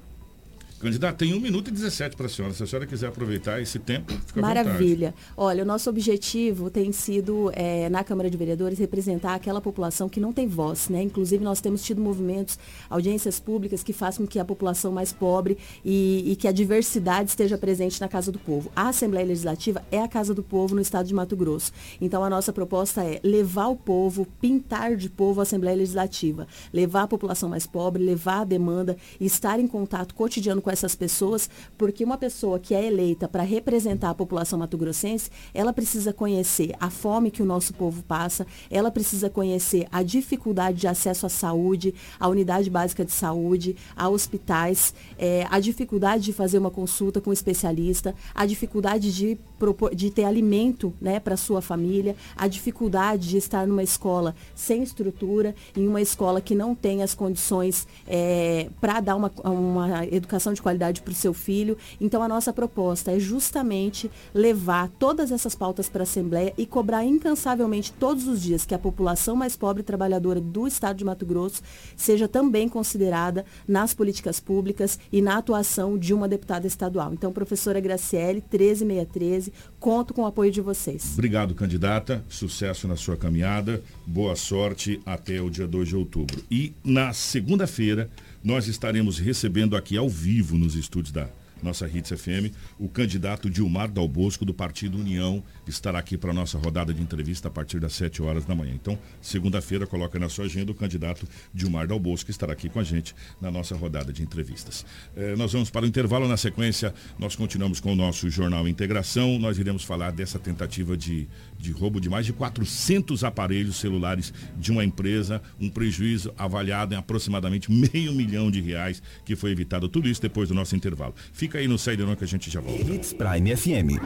Candidato, tem 1 minuto e 17 para a senhora. Se a senhora quiser aproveitar esse tempo, fica à vontade. Maravilha. Olha, o nosso objetivo tem sido, é, na Câmara de Vereadores, representar aquela população que não tem voz, né? Inclusive, nós temos tido movimentos, audiências públicas que façam que a população mais pobre e, e que a diversidade esteja presente na Casa do Povo. A Assembleia Legislativa é a Casa do Povo no estado de Mato Grosso. Então, a nossa proposta é levar o povo, pintar de povo a Assembleia Legislativa, levar a população mais pobre, levar a demanda e estar em contato cotidiano com essas pessoas, porque uma pessoa que é eleita para representar a população mato-grossense, ela precisa conhecer a fome que o nosso povo passa, ela precisa conhecer a dificuldade de acesso à saúde, à unidade básica de saúde, a hospitais, é, a dificuldade de fazer uma consulta com um especialista, a dificuldade de, propor, de ter alimento né, para sua família, a dificuldade de estar numa escola sem estrutura, em uma escola que não tem as condições é, para dar uma, uma educação de qualidade para o seu filho. Então, a nossa proposta é justamente levar todas essas pautas para a Assembleia e cobrar incansavelmente todos os dias que a população mais pobre e trabalhadora do estado de Mato Grosso seja também considerada nas políticas públicas e na atuação de uma deputada estadual. Então, professora Graciele, 13613, conto com o apoio de vocês. Obrigado, candidata. Sucesso na sua caminhada. Boa sorte até o dia 2 de outubro. E na segunda-feira, nós estaremos recebendo aqui ao vivo nos estúdios da nossa Hits FM, o candidato Dilmar Dal Bosco do Partido União estará aqui para a nossa rodada de entrevista a partir das 7 horas da manhã. Então, segunda-feira, coloca na sua agenda o candidato Dilmar Dal Bosco estará aqui com a gente na nossa rodada de entrevistas. Eh, nós vamos para o intervalo, na sequência, nós continuamos com o nosso Jornal Integração. Nós iremos falar dessa tentativa de, de roubo de mais de 400 aparelhos celulares de uma empresa, um prejuízo avaliado em aproximadamente meio milhão de reais que foi evitado. Tudo isso depois do nosso intervalo. Fica aí no Saída Não que a gente já volta. Hits Prime FM.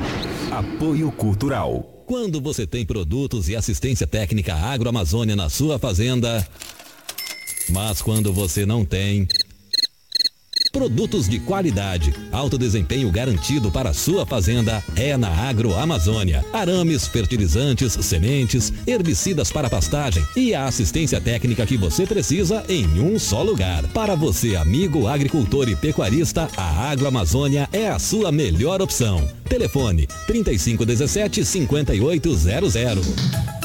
Apoio Cultural. Quando você tem produtos e assistência técnica agroamazônia na sua fazenda, mas quando você não tem. Produtos de qualidade, alto desempenho garantido para a sua fazenda é na Agroamazônia. Arames, fertilizantes, sementes, herbicidas para pastagem e a assistência técnica que você precisa em um só lugar. Para você, amigo agricultor e pecuarista, a Agroamazônia é a sua melhor opção. Telefone 3517 5800.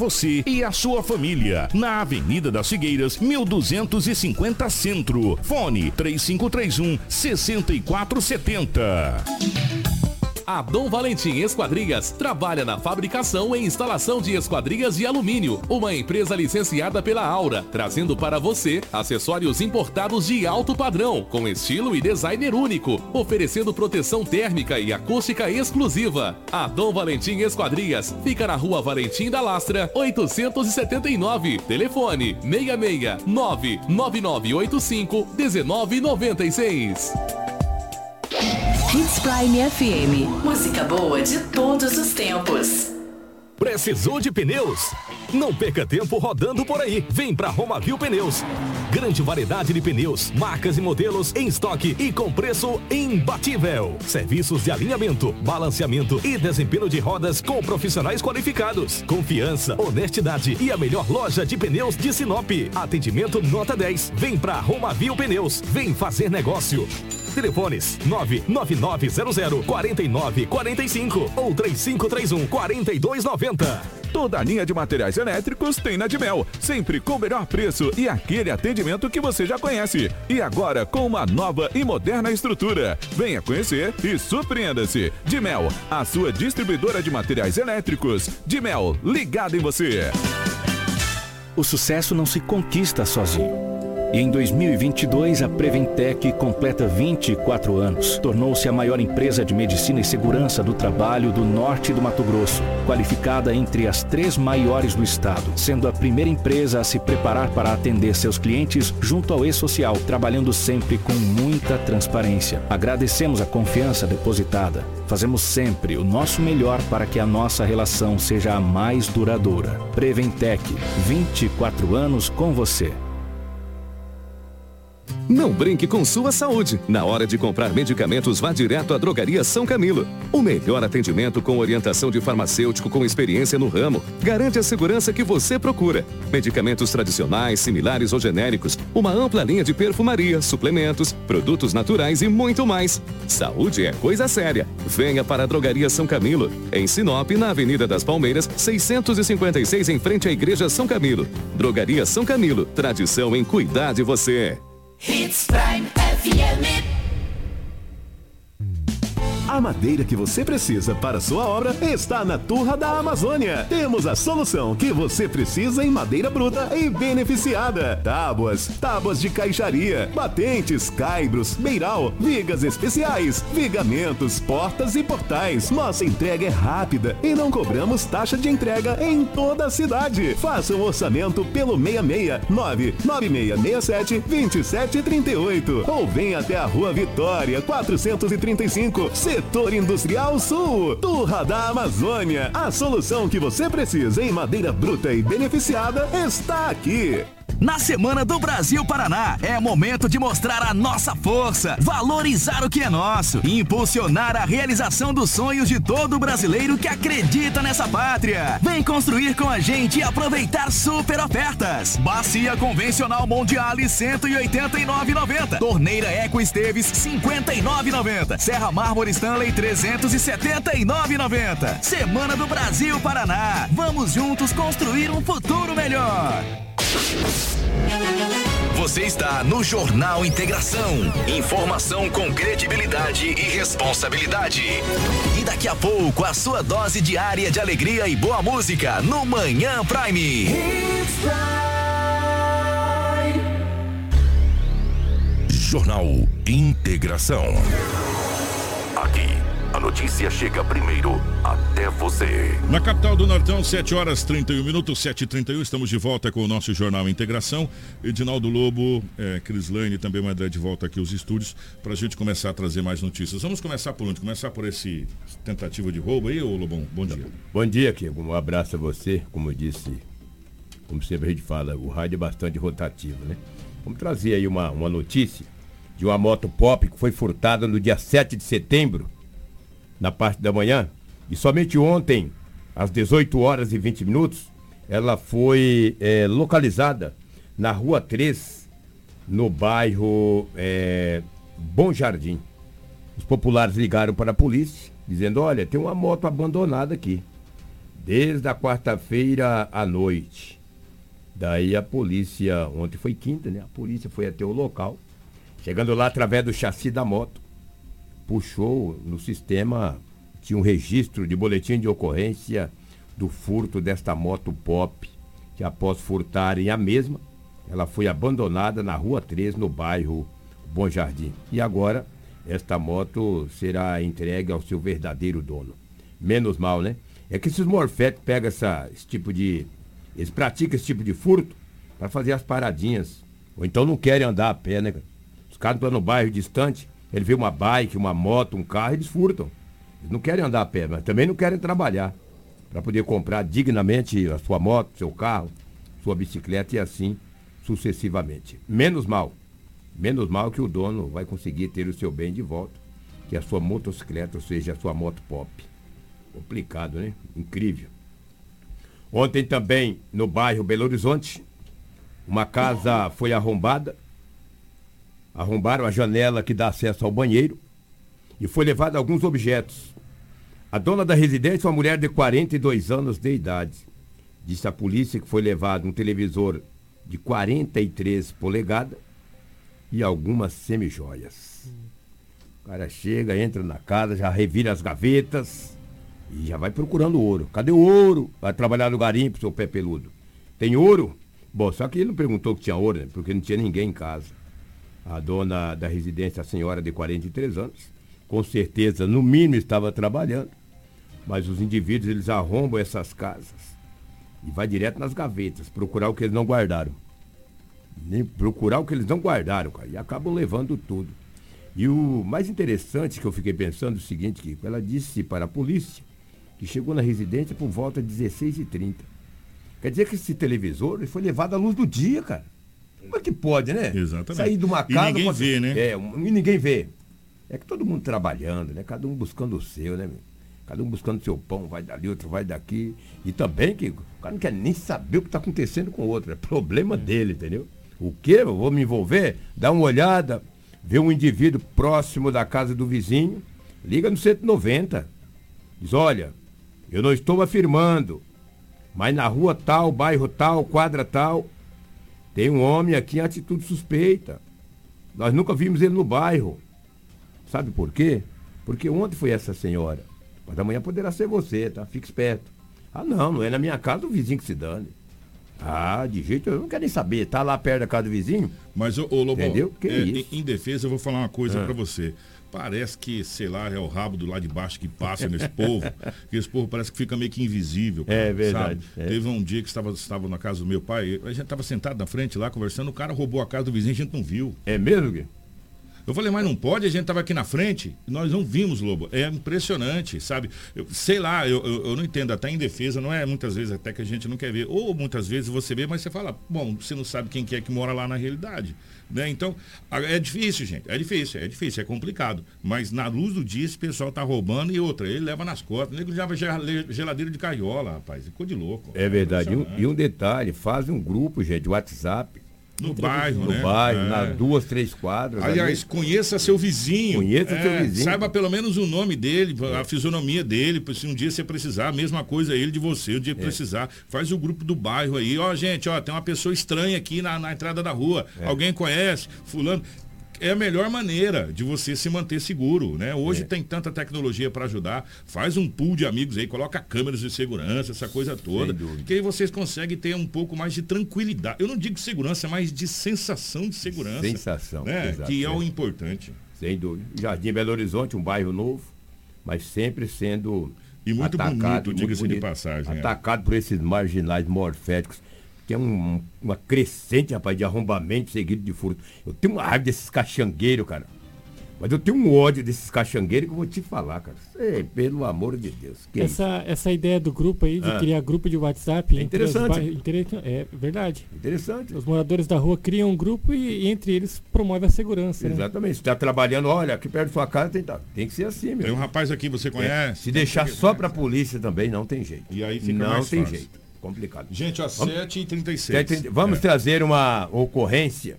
você e a sua família. Na Avenida das Figueiras, 1250 Centro. Fone 3531 6470. A Dom Valentim Esquadrias trabalha na fabricação e instalação de esquadrias de alumínio, uma empresa licenciada pela Aura, trazendo para você acessórios importados de alto padrão, com estilo e designer único, oferecendo proteção térmica e acústica exclusiva. A Dom Valentim Esquadrias fica na Rua Valentim da Lastra, 879. Telefone 66 99985 1996. Hits Prime FM. Música boa de todos os tempos. Precisou de pneus? Não perca tempo rodando por aí. Vem pra Romavil Pneus. Grande variedade de pneus, marcas e modelos em estoque e com preço imbatível. Serviços de alinhamento, balanceamento e desempenho de rodas com profissionais qualificados. Confiança, honestidade e a melhor loja de pneus de Sinop. Atendimento nota 10. Vem pra Romavil Pneus. Vem fazer negócio. Telefones 99900 4945 ou 3531 4290. Toda a linha de materiais elétricos tem na Dimel, sempre com o melhor preço e aquele atendimento que você já conhece. E agora com uma nova e moderna estrutura. Venha conhecer e surpreenda-se. Dimel, a sua distribuidora de materiais elétricos. Dimel, ligado em você. O sucesso não se conquista sozinho. E em 2022, a Preventec completa 24 anos. Tornou-se a maior empresa de medicina e segurança do trabalho do norte do Mato Grosso, qualificada entre as três maiores do estado, sendo a primeira empresa a se preparar para atender seus clientes junto ao e-social, trabalhando sempre com muita transparência. Agradecemos a confiança depositada. Fazemos sempre o nosso melhor para que a nossa relação seja a mais duradoura. Preventec, 24 anos com você. Não brinque com sua saúde. Na hora de comprar medicamentos, vá direto à Drogaria São Camilo. O melhor atendimento com orientação de farmacêutico com experiência no ramo. Garante a segurança que você procura. Medicamentos tradicionais, similares ou genéricos. Uma ampla linha de perfumaria, suplementos, produtos naturais e muito mais. Saúde é coisa séria. Venha para a Drogaria São Camilo. Em Sinop, na Avenida das Palmeiras, 656, em frente à Igreja São Camilo. Drogaria São Camilo. Tradição em cuidar de você. Hits Prime FM. A madeira que você precisa para sua obra está na Turra da Amazônia. Temos a solução que você precisa em madeira bruta e beneficiada. Tábuas, tábuas de caixaria, batentes, caibros, beiral, vigas especiais, vigamentos, portas e portais. Nossa entrega é rápida e não cobramos taxa de entrega em toda a cidade. Faça um orçamento pelo 669 9667 2738 ou venha até a Rua Vitória 435, Setor Industrial Sul, Turra da Amazônia. A solução que você precisa em madeira bruta e beneficiada está aqui. Na Semana do Brasil Paraná, é momento de mostrar a nossa força, valorizar o que é nosso e impulsionar a realização dos sonhos de todo brasileiro que acredita nessa pátria. Vem construir com a gente e aproveitar super ofertas. Bacia Convencional Mondiale 189,90. Torneira Eco Esteves 59,90. Serra Mármore Stanley 379,90. Semana do Brasil Paraná. Vamos juntos construir um futuro melhor. Você está no Jornal Integração. Informação com credibilidade e responsabilidade. E daqui a pouco, a sua dose diária de alegria e boa música no Manhã Prime. Jornal Integração. Aqui, a notícia chega primeiro até você. Na capital do Nortão, 7 horas 31 minutos, 7 e 31 estamos de volta com o nosso Jornal Integração. Edinaldo Lobo, é, Crislane e também André de volta aqui aos estúdios para a gente começar a trazer mais notícias. Vamos começar por onde? Começar por esse tentativa de roubo aí, ô Lobão? Bom dia. Bom dia, Kiko. Um abraço a você. Como eu disse, como sempre a gente fala, o rádio é bastante rotativo, né? Vamos trazer aí uma, uma notícia de uma moto pop que foi furtada no dia 7 de setembro, na parte da manhã. E somente ontem, às 18 horas e 20 minutos, ela foi é, localizada na Rua 3, no bairro é, Bom Jardim. Os populares ligaram para a polícia, dizendo, olha, tem uma moto abandonada aqui. Desde a quarta-feira à noite. Daí a polícia, ontem foi quinta, né? A polícia foi até o local. Chegando lá através do chassi da moto, puxou no sistema, tinha um registro de boletim de ocorrência do furto desta moto pop, que após furtarem a mesma, ela foi abandonada na Rua 3, no bairro Bom Jardim. E agora, esta moto será entregue ao seu verdadeiro dono. Menos mal, né? É que esses morfetes pegam essa, esse tipo de. Eles praticam esse tipo de furto para fazer as paradinhas. Ou então não querem andar a pé, né? Os caras estão no bairro distante, ele vê uma bike, uma moto, um carro, eles furtam. Eles não querem andar a pé, mas também não querem trabalhar para poder comprar dignamente a sua moto, seu carro, sua bicicleta e assim sucessivamente. Menos mal. Menos mal que o dono vai conseguir ter o seu bem de volta, que a sua motocicleta, ou seja, a sua moto pop. Complicado, né? Incrível. Ontem também, no bairro Belo Horizonte, uma casa foi arrombada. Arrombaram a janela que dá acesso ao banheiro e foi levado alguns objetos. A dona da residência, uma mulher de 42 anos de idade, disse à polícia que foi levado um televisor de 43 polegadas e algumas semijoias. O cara chega, entra na casa, já revira as gavetas e já vai procurando ouro. Cadê o ouro? Vai trabalhar no garimpo, seu pé peludo. Tem ouro? Bom, só que ele não perguntou que tinha ouro, né? porque não tinha ninguém em casa. A dona da residência, a senhora de 43 anos, com certeza, no mínimo, estava trabalhando. Mas os indivíduos, eles arrombam essas casas e vai direto nas gavetas, procurar o que eles não guardaram. Nem procurar o que eles não guardaram, cara, e acabam levando tudo. E o mais interessante que eu fiquei pensando é o seguinte, que ela disse para a polícia que chegou na residência por volta de 16h30. Quer dizer que esse televisor ele foi levado à luz do dia, cara. Como é que pode, né? Exatamente. Sair de uma casa. E ninguém pode... vê, né? É, e ninguém vê. É que todo mundo trabalhando, né? Cada um buscando o seu, né? Cada um buscando seu pão, vai dali, outro vai daqui. E também que o cara não quer nem saber o que está acontecendo com o outro. É problema dele, entendeu? O quê? Eu vou me envolver? Dá uma olhada, vê um indivíduo próximo da casa do vizinho, liga no 190. Diz, olha, eu não estou afirmando, mas na rua tal, bairro tal, quadra tal, tem um homem aqui em atitude suspeita. Nós nunca vimos ele no bairro. Sabe por quê? Porque ontem foi essa senhora. Mas amanhã poderá ser você, tá? Fique esperto. Ah, não, não é na minha casa o vizinho que se dane. Ah, de jeito eu não quero nem saber. Tá lá perto da casa do vizinho? Mas, ô, ô Lobão, Entendeu? Que é, isso? Em, em defesa, eu vou falar uma coisa Ah. pra você. Parece que, sei lá, é o rabo do lado de baixo que passa nesse povo. que esse povo parece que fica meio que invisível. cara, É verdade, é. Teve um dia que estava, estava na casa do meu pai, a gente estava sentado na frente lá conversando, o cara roubou a casa do vizinho, a gente não viu. É mesmo, Gui? Eu falei, mas não pode, a gente estava aqui na frente, nós não vimos, Lobo. É impressionante, sabe? Eu, sei lá, eu, eu, eu não entendo, até em defesa, não é muitas vezes até que a gente não quer ver. Ou muitas vezes você vê, mas você fala, bom, você não sabe quem que é que mora lá na realidade. Né? Então, é difícil, gente. É difícil, é difícil, é complicado. Mas na luz do dia, esse pessoal tá roubando e outra, ele leva nas costas. Ele leva gel- geladeira de cariola, rapaz. Ficou de louco. É verdade. E um, e um detalhe, fazem um grupo, gente, de WhatsApp. No bairro, no né? bairro, É. nas duas, três quadras. Aliás, ali. conheça seu vizinho. Conheça É, seu vizinho. Saiba pelo menos o nome dele, a fisionomia dele, se um dia você precisar, a mesma coisa ele de você, um dia É. precisar. Faz o grupo do bairro aí. Ó, gente, ó, tem uma pessoa estranha aqui na, na entrada da rua. É. Alguém conhece? Fulano. É a melhor maneira de você se manter seguro, né? Hoje É. tem tanta tecnologia para ajudar. Faz um pool de amigos aí, coloca câmeras de segurança, essa coisa toda. Que aí vocês conseguem ter um pouco mais de tranquilidade. Eu não digo segurança, mas de sensação de segurança. Sensação, Né? que é o é. importante. Sem dúvida. Jardim Belo Horizonte, um bairro novo, mas sempre sendo E muito atacado, bonito, diga-se de passagem, é. Atacado por esses marginais morféticos. Tem um- uma crescente, rapaz, de arrombamento seguido de furto. Eu tenho uma raiva desses caxangueiros, cara. Mas eu tenho um ódio desses caxangueiros que eu vou te falar, cara. Sei, pelo amor de Deus. Que isso? Essa, essa ideia do grupo aí, de Ah. criar grupo de WhatsApp. É interessante. É verdade. Interessante. Os moradores da rua criam um grupo e, e entre eles promove a segurança. né? Exatamente. Se está trabalhando, olha, aqui perto da sua casa tem, tem que ser assim, meu. Tem um rapaz aqui, você conhece? Se deixar só pra polícia também, não tem jeito. E aí fica Não mais tem fácil. jeito. Complicado. Gente, Vamos- 7h36. Sete- Vamos É. trazer uma ocorrência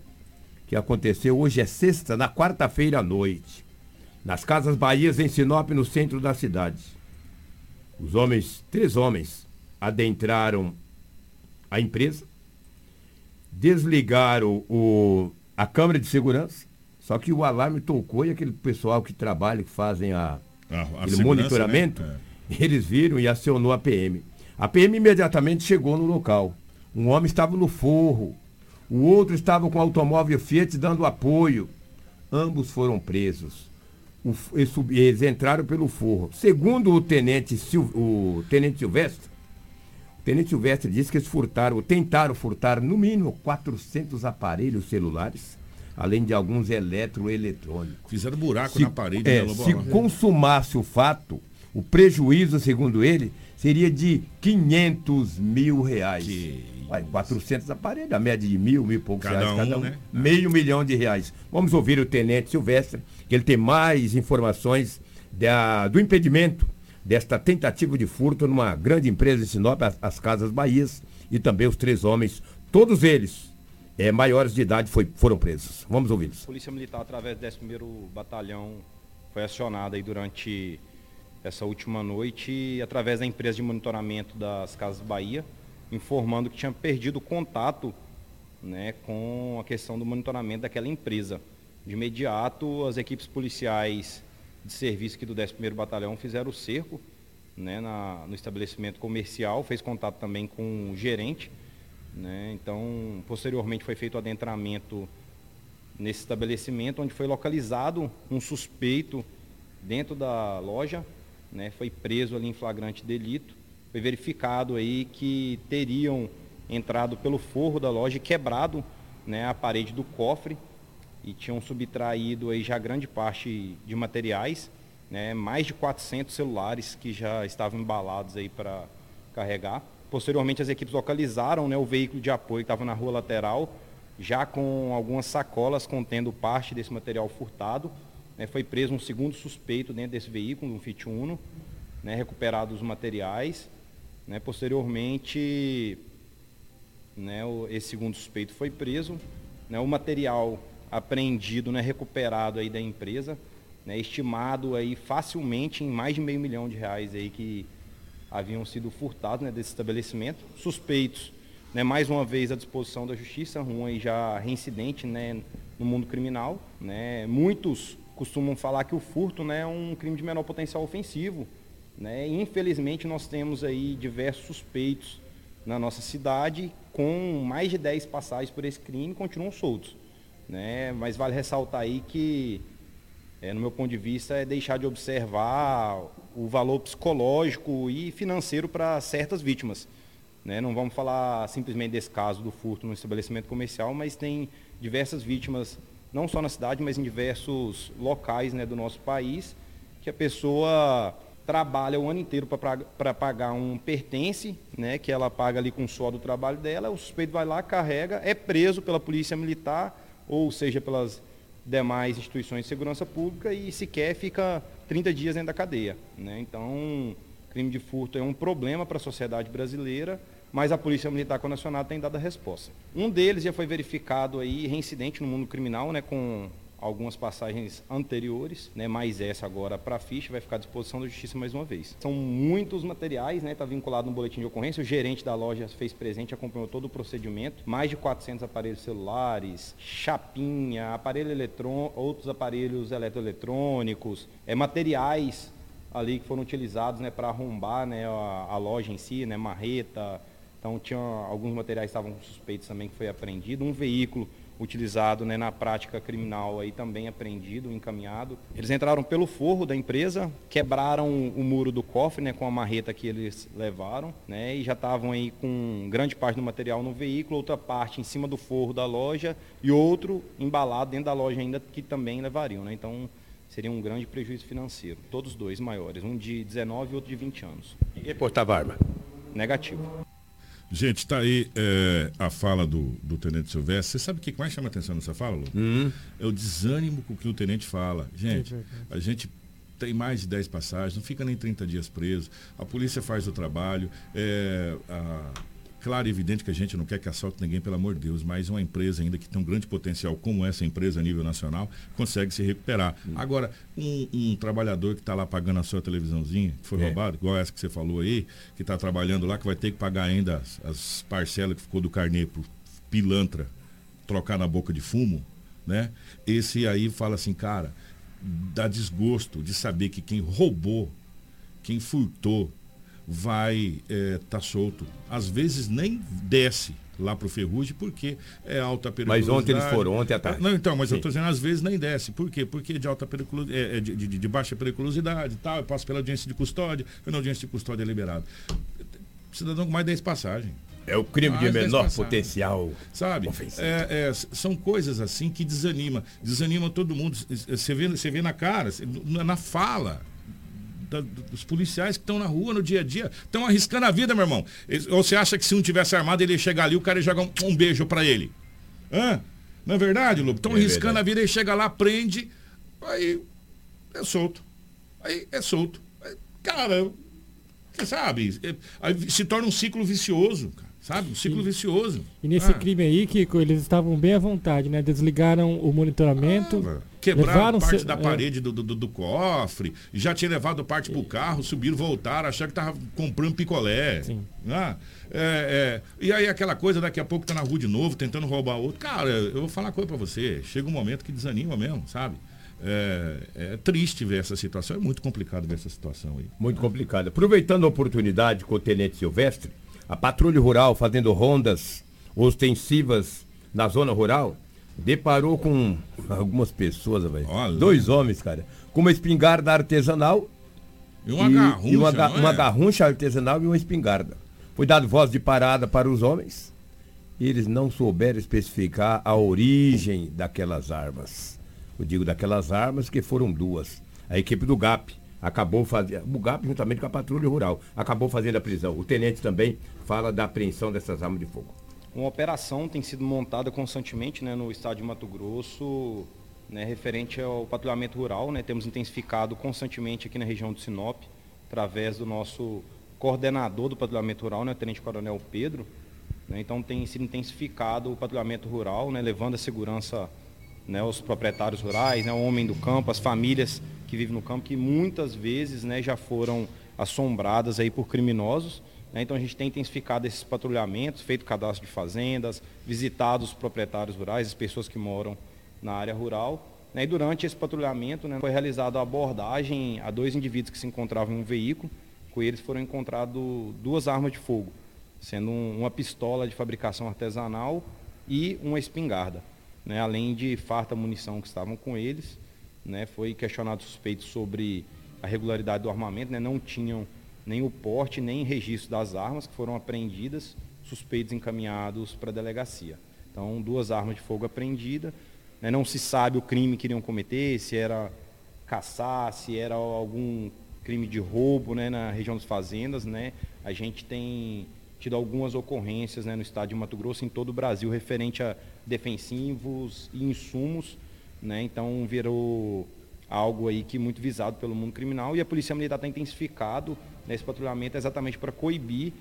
que aconteceu hoje é sexta, na quarta-feira à noite. Nas Casas Bahias, em Sinop, no centro da cidade. Os homens, três homens, adentraram a empresa, desligaram o, a câmera de segurança, só que o alarme tocou e aquele pessoal que trabalha, que fazem a, A- a aquele segurança, monitoramento, né? eles viram e acionou a PM. A PM imediatamente chegou no local. Um homem estava no forro, o outro estava com o automóvel Fiat dando apoio. Ambos foram presos. O eles, eles entraram pelo forro. Segundo o tenente, Sil- o tenente Silvestre, o tenente Silvestre disse que eles furtaram, tentaram furtar no mínimo 400 aparelhos celulares, além de alguns eletroeletrônicos. Fizeram buraco Se- na parede, é, né, Lobão? se consumasse o fato, o prejuízo, segundo ele, seria de 500 mil reais. Vai, 400 aparelhos, a média de mil, mil e poucos Cada reais cada um, um. né? Meio milhão de reais. Vamos ouvir o tenente Silvestre, que ele tem mais informações da- do impedimento desta tentativa de furto numa grande empresa em Sinop, as, as Casas Bahias, e também os três homens, todos eles é, maiores de idade, foi- foram presos. Vamos ouvi-los. A Polícia Militar, através do 11º Batalhão, foi acionada aí durante essa última noite através da empresa de monitoramento das Casas Bahia, informando que tinha perdido contato né, com a questão do monitoramento daquela empresa. De imediato, as equipes policiais de serviço aqui do 11º Batalhão fizeram o cerco né, na- no estabelecimento comercial, fez contato também com o gerente Né? Então, posteriormente foi feito o adentramento nesse estabelecimento, onde foi localizado um suspeito dentro da loja, né? foi preso ali em flagrante delito. Foi verificado aí que teriam entrado pelo forro da loja e quebrado né, a parede do cofre e tinham subtraído aí já grande parte de materiais, né, mais de 400 celulares que já estavam embalados aí para carregar. Posteriormente as equipes localizaram né, o veículo de apoio que estava na rua lateral, já com algumas sacolas contendo parte desse material furtado. Né, foi preso um segundo suspeito dentro desse veículo, um Fiat Uno, né, recuperados os materiais. Né, posteriormente, né, o, esse segundo suspeito foi preso. Né, o material apreendido, né, recuperado aí da empresa, estimado aí facilmente em mais de meio milhão de reais aí que haviam sido furtados desse estabelecimento. Suspeitos, mais uma vez à disposição da justiça, um aí já reincidente no mundo criminal. Muitos costumam falar que o furto né, é um crime de menor potencial ofensivo. Né? Infelizmente nós temos aí diversos suspeitos na nossa cidade com mais de 10 passagens por esse crime e continuam soltos. Né? Mas vale ressaltar aí que, é, no meu ponto de vista, é deixar de observar o valor psicológico e financeiro para certas vítimas. Né? Não vamos falar simplesmente desse caso do furto no estabelecimento comercial, mas tem diversas vítimas, não só na cidade, mas em diversos locais né, do nosso país, que a pessoa trabalha o ano inteiro para pagar um pertence, né, que ela paga ali com o suor do trabalho dela, o suspeito vai lá, carrega, é preso pela polícia militar, ou seja, pelas demais instituições de segurança pública e sequer fica 30 dias dentro da cadeia. Né? Então, crime de furto é um problema para a sociedade brasileira, mas a Polícia Militar Nacional tem dado a resposta. Um deles já foi verificado aí, reincidente no mundo criminal, né, com algumas passagens anteriores, né, mais essa agora para a ficha, vai ficar à disposição da Justiça mais uma vez. São muitos materiais, está né, tá vinculado no boletim de ocorrência, o gerente da loja fez presente, acompanhou todo o procedimento, mais de 400 aparelhos celulares, chapinha, aparelho eletrônico, outros aparelhos eletroeletrônicos, é, materiais ali que foram utilizados né, para arrombar né, a, a, loja em si, né, marreta, então tinha alguns materiais que estavam suspeitos também que foi apreendido, um veículo utilizado né, na prática criminal aí também apreendido, encaminhado. Eles entraram pelo forro da empresa, quebraram o muro do cofre né, com a marreta que eles levaram né, e já estavam aí com grande parte do material no veículo, outra parte em cima do forro da loja e outro embalado dentro da loja ainda que também levariam. Né? Então seria um grande prejuízo financeiro. Todos dois maiores, um de 19 e outro de 20 anos. E portava arma? Negativo. Gente, está aí é, a fala do, do Tenente Silvestre. Você sabe o que mais chama atenção nessa fala, Lu? Hum. É o desânimo com que o Tenente fala. Gente, a gente tem mais de 10 passagens, não fica nem 30 dias preso. A polícia faz o trabalho. É, a, Claro e evidente que a gente não quer que assalte ninguém, pelo amor de Deus, mas uma empresa ainda que tem um grande potencial como essa empresa a nível nacional, consegue se recuperar. Hum. Agora, um, um, trabalhador que está lá pagando a sua televisãozinha, que foi é. roubado, igual essa que você falou aí, que está trabalhando lá, que vai ter que pagar ainda as, as parcelas que ficou do carnê pro pilantra trocar na boca de fumo, né? Esse aí fala assim, cara, dá desgosto de saber que quem roubou, quem furtou, vai estar é, tá solto. Às vezes nem desce lá para o Ferrugem, porque é alta periculosidade. Mas ontem eles foram, ontem à tarde. Não, então, mas Sim. eu estou dizendo, às vezes nem desce. Por quê? Porque de alta periculosidade, é, é, de, de, de, baixa periculosidade e tal, eu passo pela audiência de custódia, na audiência de custódia é liberado. Cidadão com mais 10 passagens. É o crime de menor potencial. Sabe? É, é, são coisas assim que desanima. Desanima todo mundo. Você vê, você vê na cara, na fala da, dos policiais que estão na rua no dia a dia, estão arriscando a vida, meu irmão. Ou você acha que se um tivesse armado, ele ia chegar ali, o cara ia jogar um, um beijo para ele? Hã? Não é verdade, Lobo? Estão é arriscando verdade. a vida, ele chega lá, prende, aí é solto. Aí é solto. Aí, cara, você sabe, é, aí se torna um ciclo vicioso, cara. Sabe? Um ciclo vicioso. E nesse ah. crime aí, que eles estavam bem à vontade, né? Desligaram o monitoramento. Ah, quebraram parte da é. parede do, do, do, cofre, já tinha levado parte pro carro, subiram, voltaram, acharam que tava comprando picolé. Sim. Ah, é, é, e aí aquela coisa, daqui a pouco tá na rua de novo, tentando roubar outro. Cara, eu vou falar uma coisa pra você. Chega um momento que desanima mesmo, sabe? É, é, triste ver essa situação, é muito complicado ver essa situação aí. Muito complicado. Aproveitando a oportunidade com o Tenente Silvestre, a Patrulha Rural fazendo rondas ostensivas na zona rural, deparou com algumas pessoas, velho. Dois homens, cara, com uma espingarda artesanal E uma garruncha, uma, ga- não é? uma garruncha artesanal e uma espingarda. Foi dado voz de parada para os homens e eles não souberam especificar a origem daquelas armas. Eu digo daquelas armas que foram duas. A equipe do GAP acabou fazendo, o GAP juntamente com a patrulha rural, acabou fazendo a prisão. O tenente também fala da apreensão dessas armas de fogo. Uma operação tem sido montada constantemente né, no estado de Mato Grosso, né, referente ao patrulhamento rural. Né, temos intensificado constantemente aqui na região do Sinop, através do nosso coordenador do patrulhamento rural, né, o Tenente Coronel Pedro. né, então tem sido intensificado o patrulhamento rural, né, levando a segurança né, aos proprietários rurais, né, ao homem do campo, as famílias que vivem no campo, que muitas vezes né, já foram assombradas aí por criminosos. né, então a gente tem intensificado esses patrulhamentos, feito cadastro de fazendas, visitado os proprietários rurais, as pessoas que moram na área rural. né, e durante esse patrulhamento né, foi realizada a abordagem a dois indivíduos que se encontravam em um veículo. Com eles foram encontradas duas armas de fogo, sendo um- uma pistola de fabricação artesanal e uma espingarda. Né, além de farta munição que estavam com eles. né, foi questionado suspeitos sobre a regularidade do armamento, né, não tinham nem o porte, nem registro das armas que foram apreendidas, suspeitos encaminhados para a delegacia. Então, duas armas de fogo apreendidas, né, não se sabe o crime que iriam cometer, se era caçar, se era algum crime de roubo né, na região das fazendas. Né, a gente tem tido algumas ocorrências né, no estado de Mato Grosso, em todo o Brasil, referente a defensivos e insumos. Né, então, virou algo aí que é muito visado pelo mundo criminal e a Polícia Militar está intensificado nesse patrulhamento exatamente para coibir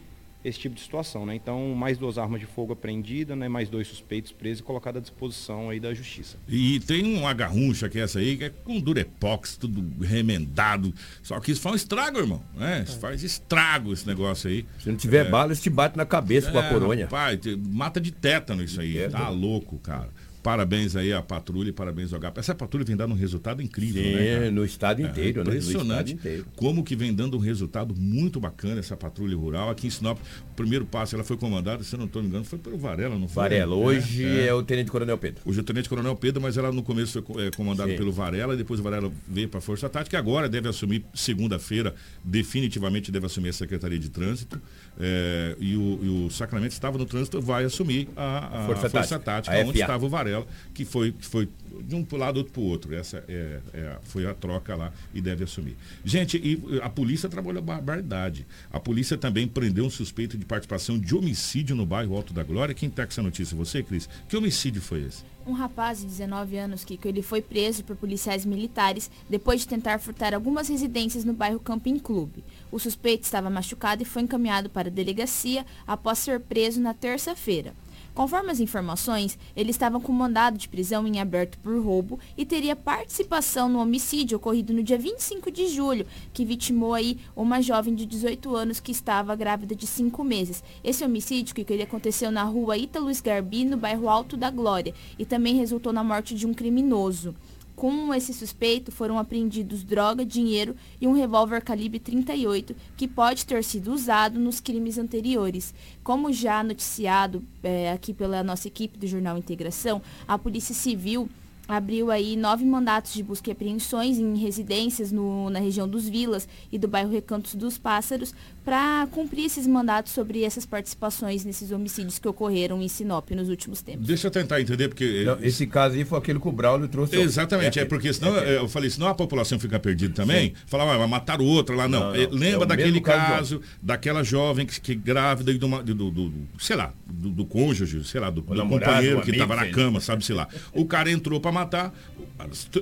esse tipo de situação. Né? Então, mais duas armas de fogo apreendidas, né? mais dois suspeitos presos e colocados à disposição aí da Justiça. E tem uma garruncha que é essa aí, que é com durepox, tudo remendado. Só que isso faz um estrago, irmão. Né? Isso faz estrago esse negócio aí. Se não tiver bala, eles te bate na cabeça com a É, coronha. Rapaz, te- mata de tétano isso aí. Tá louco, cara. Parabéns aí à patrulha e parabéns ao HAP. Essa patrulha vem dando um resultado incrível, Sim, né? cara? no estado inteiro, né? No Impressionante. inteiro. Como que vem dando um resultado muito bacana essa patrulha rural. Aqui em Sinop, o primeiro passo ela foi comandada, se eu não estou me engano, foi pelo Varela, não foi? Varela, hoje é o Tenente Coronel Pedro. Hoje é o Tenente Coronel Pedro, mas ela no começo foi co- é, comandada Sim. pelo Varela, e depois o Varela veio para a Força Tática, agora deve assumir, segunda-feira, definitivamente deve assumir a Secretaria de Trânsito. é, e, o, e o Sacramento estava no trânsito, vai assumir a, a Força Força, Tática, Tática, a onde estava o Varela, que foi, que foi de um lado, outro para o outro. Essa é, é- foi a troca lá e deve assumir. Gente, e a polícia trabalhou barbaridade. A polícia também prendeu um suspeito de participação de homicídio no bairro Alto da Glória. Quem tá com essa notícia? Você, Cris? Que homicídio foi esse? Um rapaz de 19 anos, Kiko, ele foi preso por policiais militares depois de tentar furtar algumas residências no bairro Camping Clube. O suspeito estava machucado e foi encaminhado para a delegacia após ser preso na terça-feira. Conforme as informações, ele estava com mandado de prisão em aberto por roubo e teria participação no homicídio ocorrido no dia 25 de julho, que vitimou aí uma jovem de 18 anos que estava grávida de 5 meses. Esse homicídio que aconteceu na rua Ítalo Sgarbi, no bairro Alto da Glória, e também resultou na morte de um criminoso. Com esse suspeito foram apreendidos droga, dinheiro e um revólver calibre 38 que pode ter sido usado nos crimes anteriores. Como já noticiado eh, aqui pela nossa equipe do Jornal Integração, a Polícia Civil abriu aí nove mandatos de busca e apreensões em residências no- na região dos Vilas e do bairro Recantos dos Pássaros para cumprir esses mandatos sobre essas participações nesses homicídios que ocorreram em Sinop nos últimos tempos. Deixa eu tentar entender, porque. Não, esse caso aí foi aquele que o Braulio trouxe. Exatamente, é, aquele- porque senão é aquele. eu falei, senão a população fica perdida também. Sim. Falava, ah, mas mataram outra lá. Não, Não, Eh, não, lembra é o daquele caso caso, daquela jovem que, que grávida e uma- do, do- do- sei lá, do, do cônjuge, sei lá, do, do companheiro o que estava na cama, sabe, sei lá. O cara entrou para matar,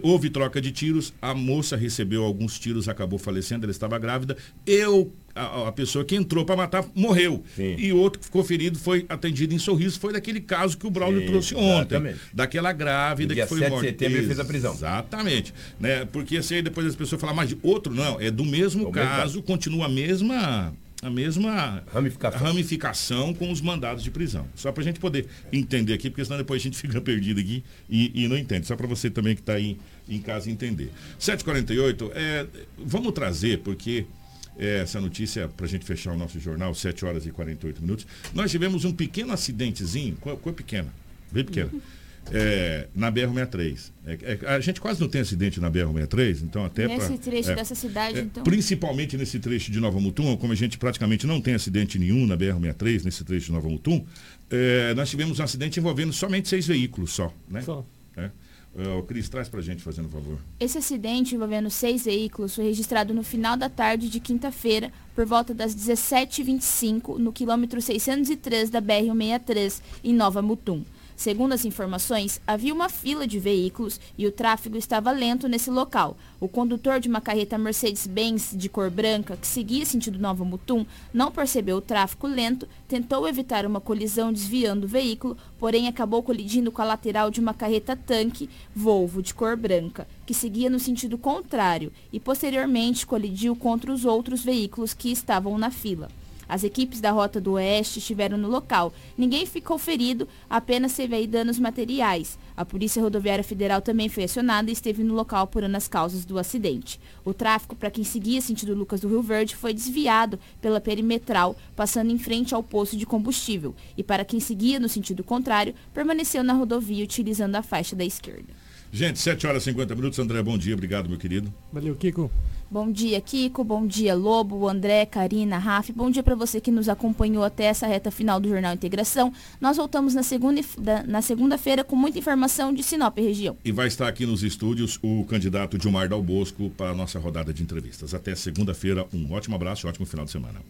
houve troca de tiros, a moça recebeu alguns tiros, acabou falecendo, ela estava grávida. Eu, a, a pessoa que entrou para matar, morreu. E outro que ficou ferido foi atendido em sorriso. Foi daquele caso que o Braulio Sim, trouxe ontem. exatamente. Daquela grávida que foi 7 de morta. setembro ele fez a prisão. Exatamente. Né? Porque assim aí depois as pessoas falam, mas de outro não, é do mesmo É o mesmo caso, caso. continua a mesma a mesma ramificação. ramificação com os mandados de prisão. Só para a gente poder entender aqui, porque senão depois a gente fica perdido aqui e, e não entende. Só para você também que está aí em casa entender. 7h48, é, vamos trazer, porque essa notícia para a gente fechar o nosso jornal, 7 horas e 48 minutos. Nós tivemos um pequeno acidentezinho, coisa pequena, bem pequena. É, na BR-63. É, é, a gente quase não tem acidente na BR-63, então até Nesse pra, trecho é, dessa cidade, é, então. Principalmente nesse trecho de Nova Mutum, como a gente praticamente não tem acidente nenhum na BR-63, nesse trecho de Nova Mutum, é, nós tivemos um acidente envolvendo somente seis veículos só, né? Só. É. É, o Cris, traz pra gente, fazendo favor. Esse acidente envolvendo seis veículos foi registrado no final da tarde de quinta-feira, por volta das 17h25, no quilômetro 603 da BR-163, em Nova Mutum. Segundo as informações, havia uma fila de veículos e o tráfego estava lento nesse local. O condutor de uma carreta Mercedes-Benz de cor branca, que seguia sentido Nova Mutum, não percebeu o tráfego lento, tentou evitar uma colisão desviando o veículo, porém acabou colidindo com a lateral de uma carreta tanque Volvo de cor branca, que seguia no sentido contrário e posteriormente colidiu contra os outros veículos que estavam na fila. As equipes da Rota do Oeste estiveram no local. Ninguém ficou ferido, apenas teve aí danos materiais. A Polícia Rodoviária Federal também foi acionada e esteve no local apurando as causas do acidente. O tráfego para quem seguia sentido Lucas do Rio Verde foi desviado pela perimetral, passando em frente ao posto de combustível. E para quem seguia no sentido contrário, permaneceu na rodovia utilizando a faixa da esquerda. Gente, 7 horas e 50 minutos. André, bom dia. Obrigado, meu querido. Valeu, Kiko. Bom dia, Kiko. Bom dia, Lobo, André, Karina, Raf. Bom dia para você que nos acompanhou até essa reta final do Jornal Integração. Nós voltamos na segunda-feira na segunda com muita informação de Sinop região. E vai estar aqui nos estúdios o candidato Dilmar Dal Bosco para a nossa rodada de entrevistas. Até segunda-feira. Um ótimo abraço e um ótimo final de semana.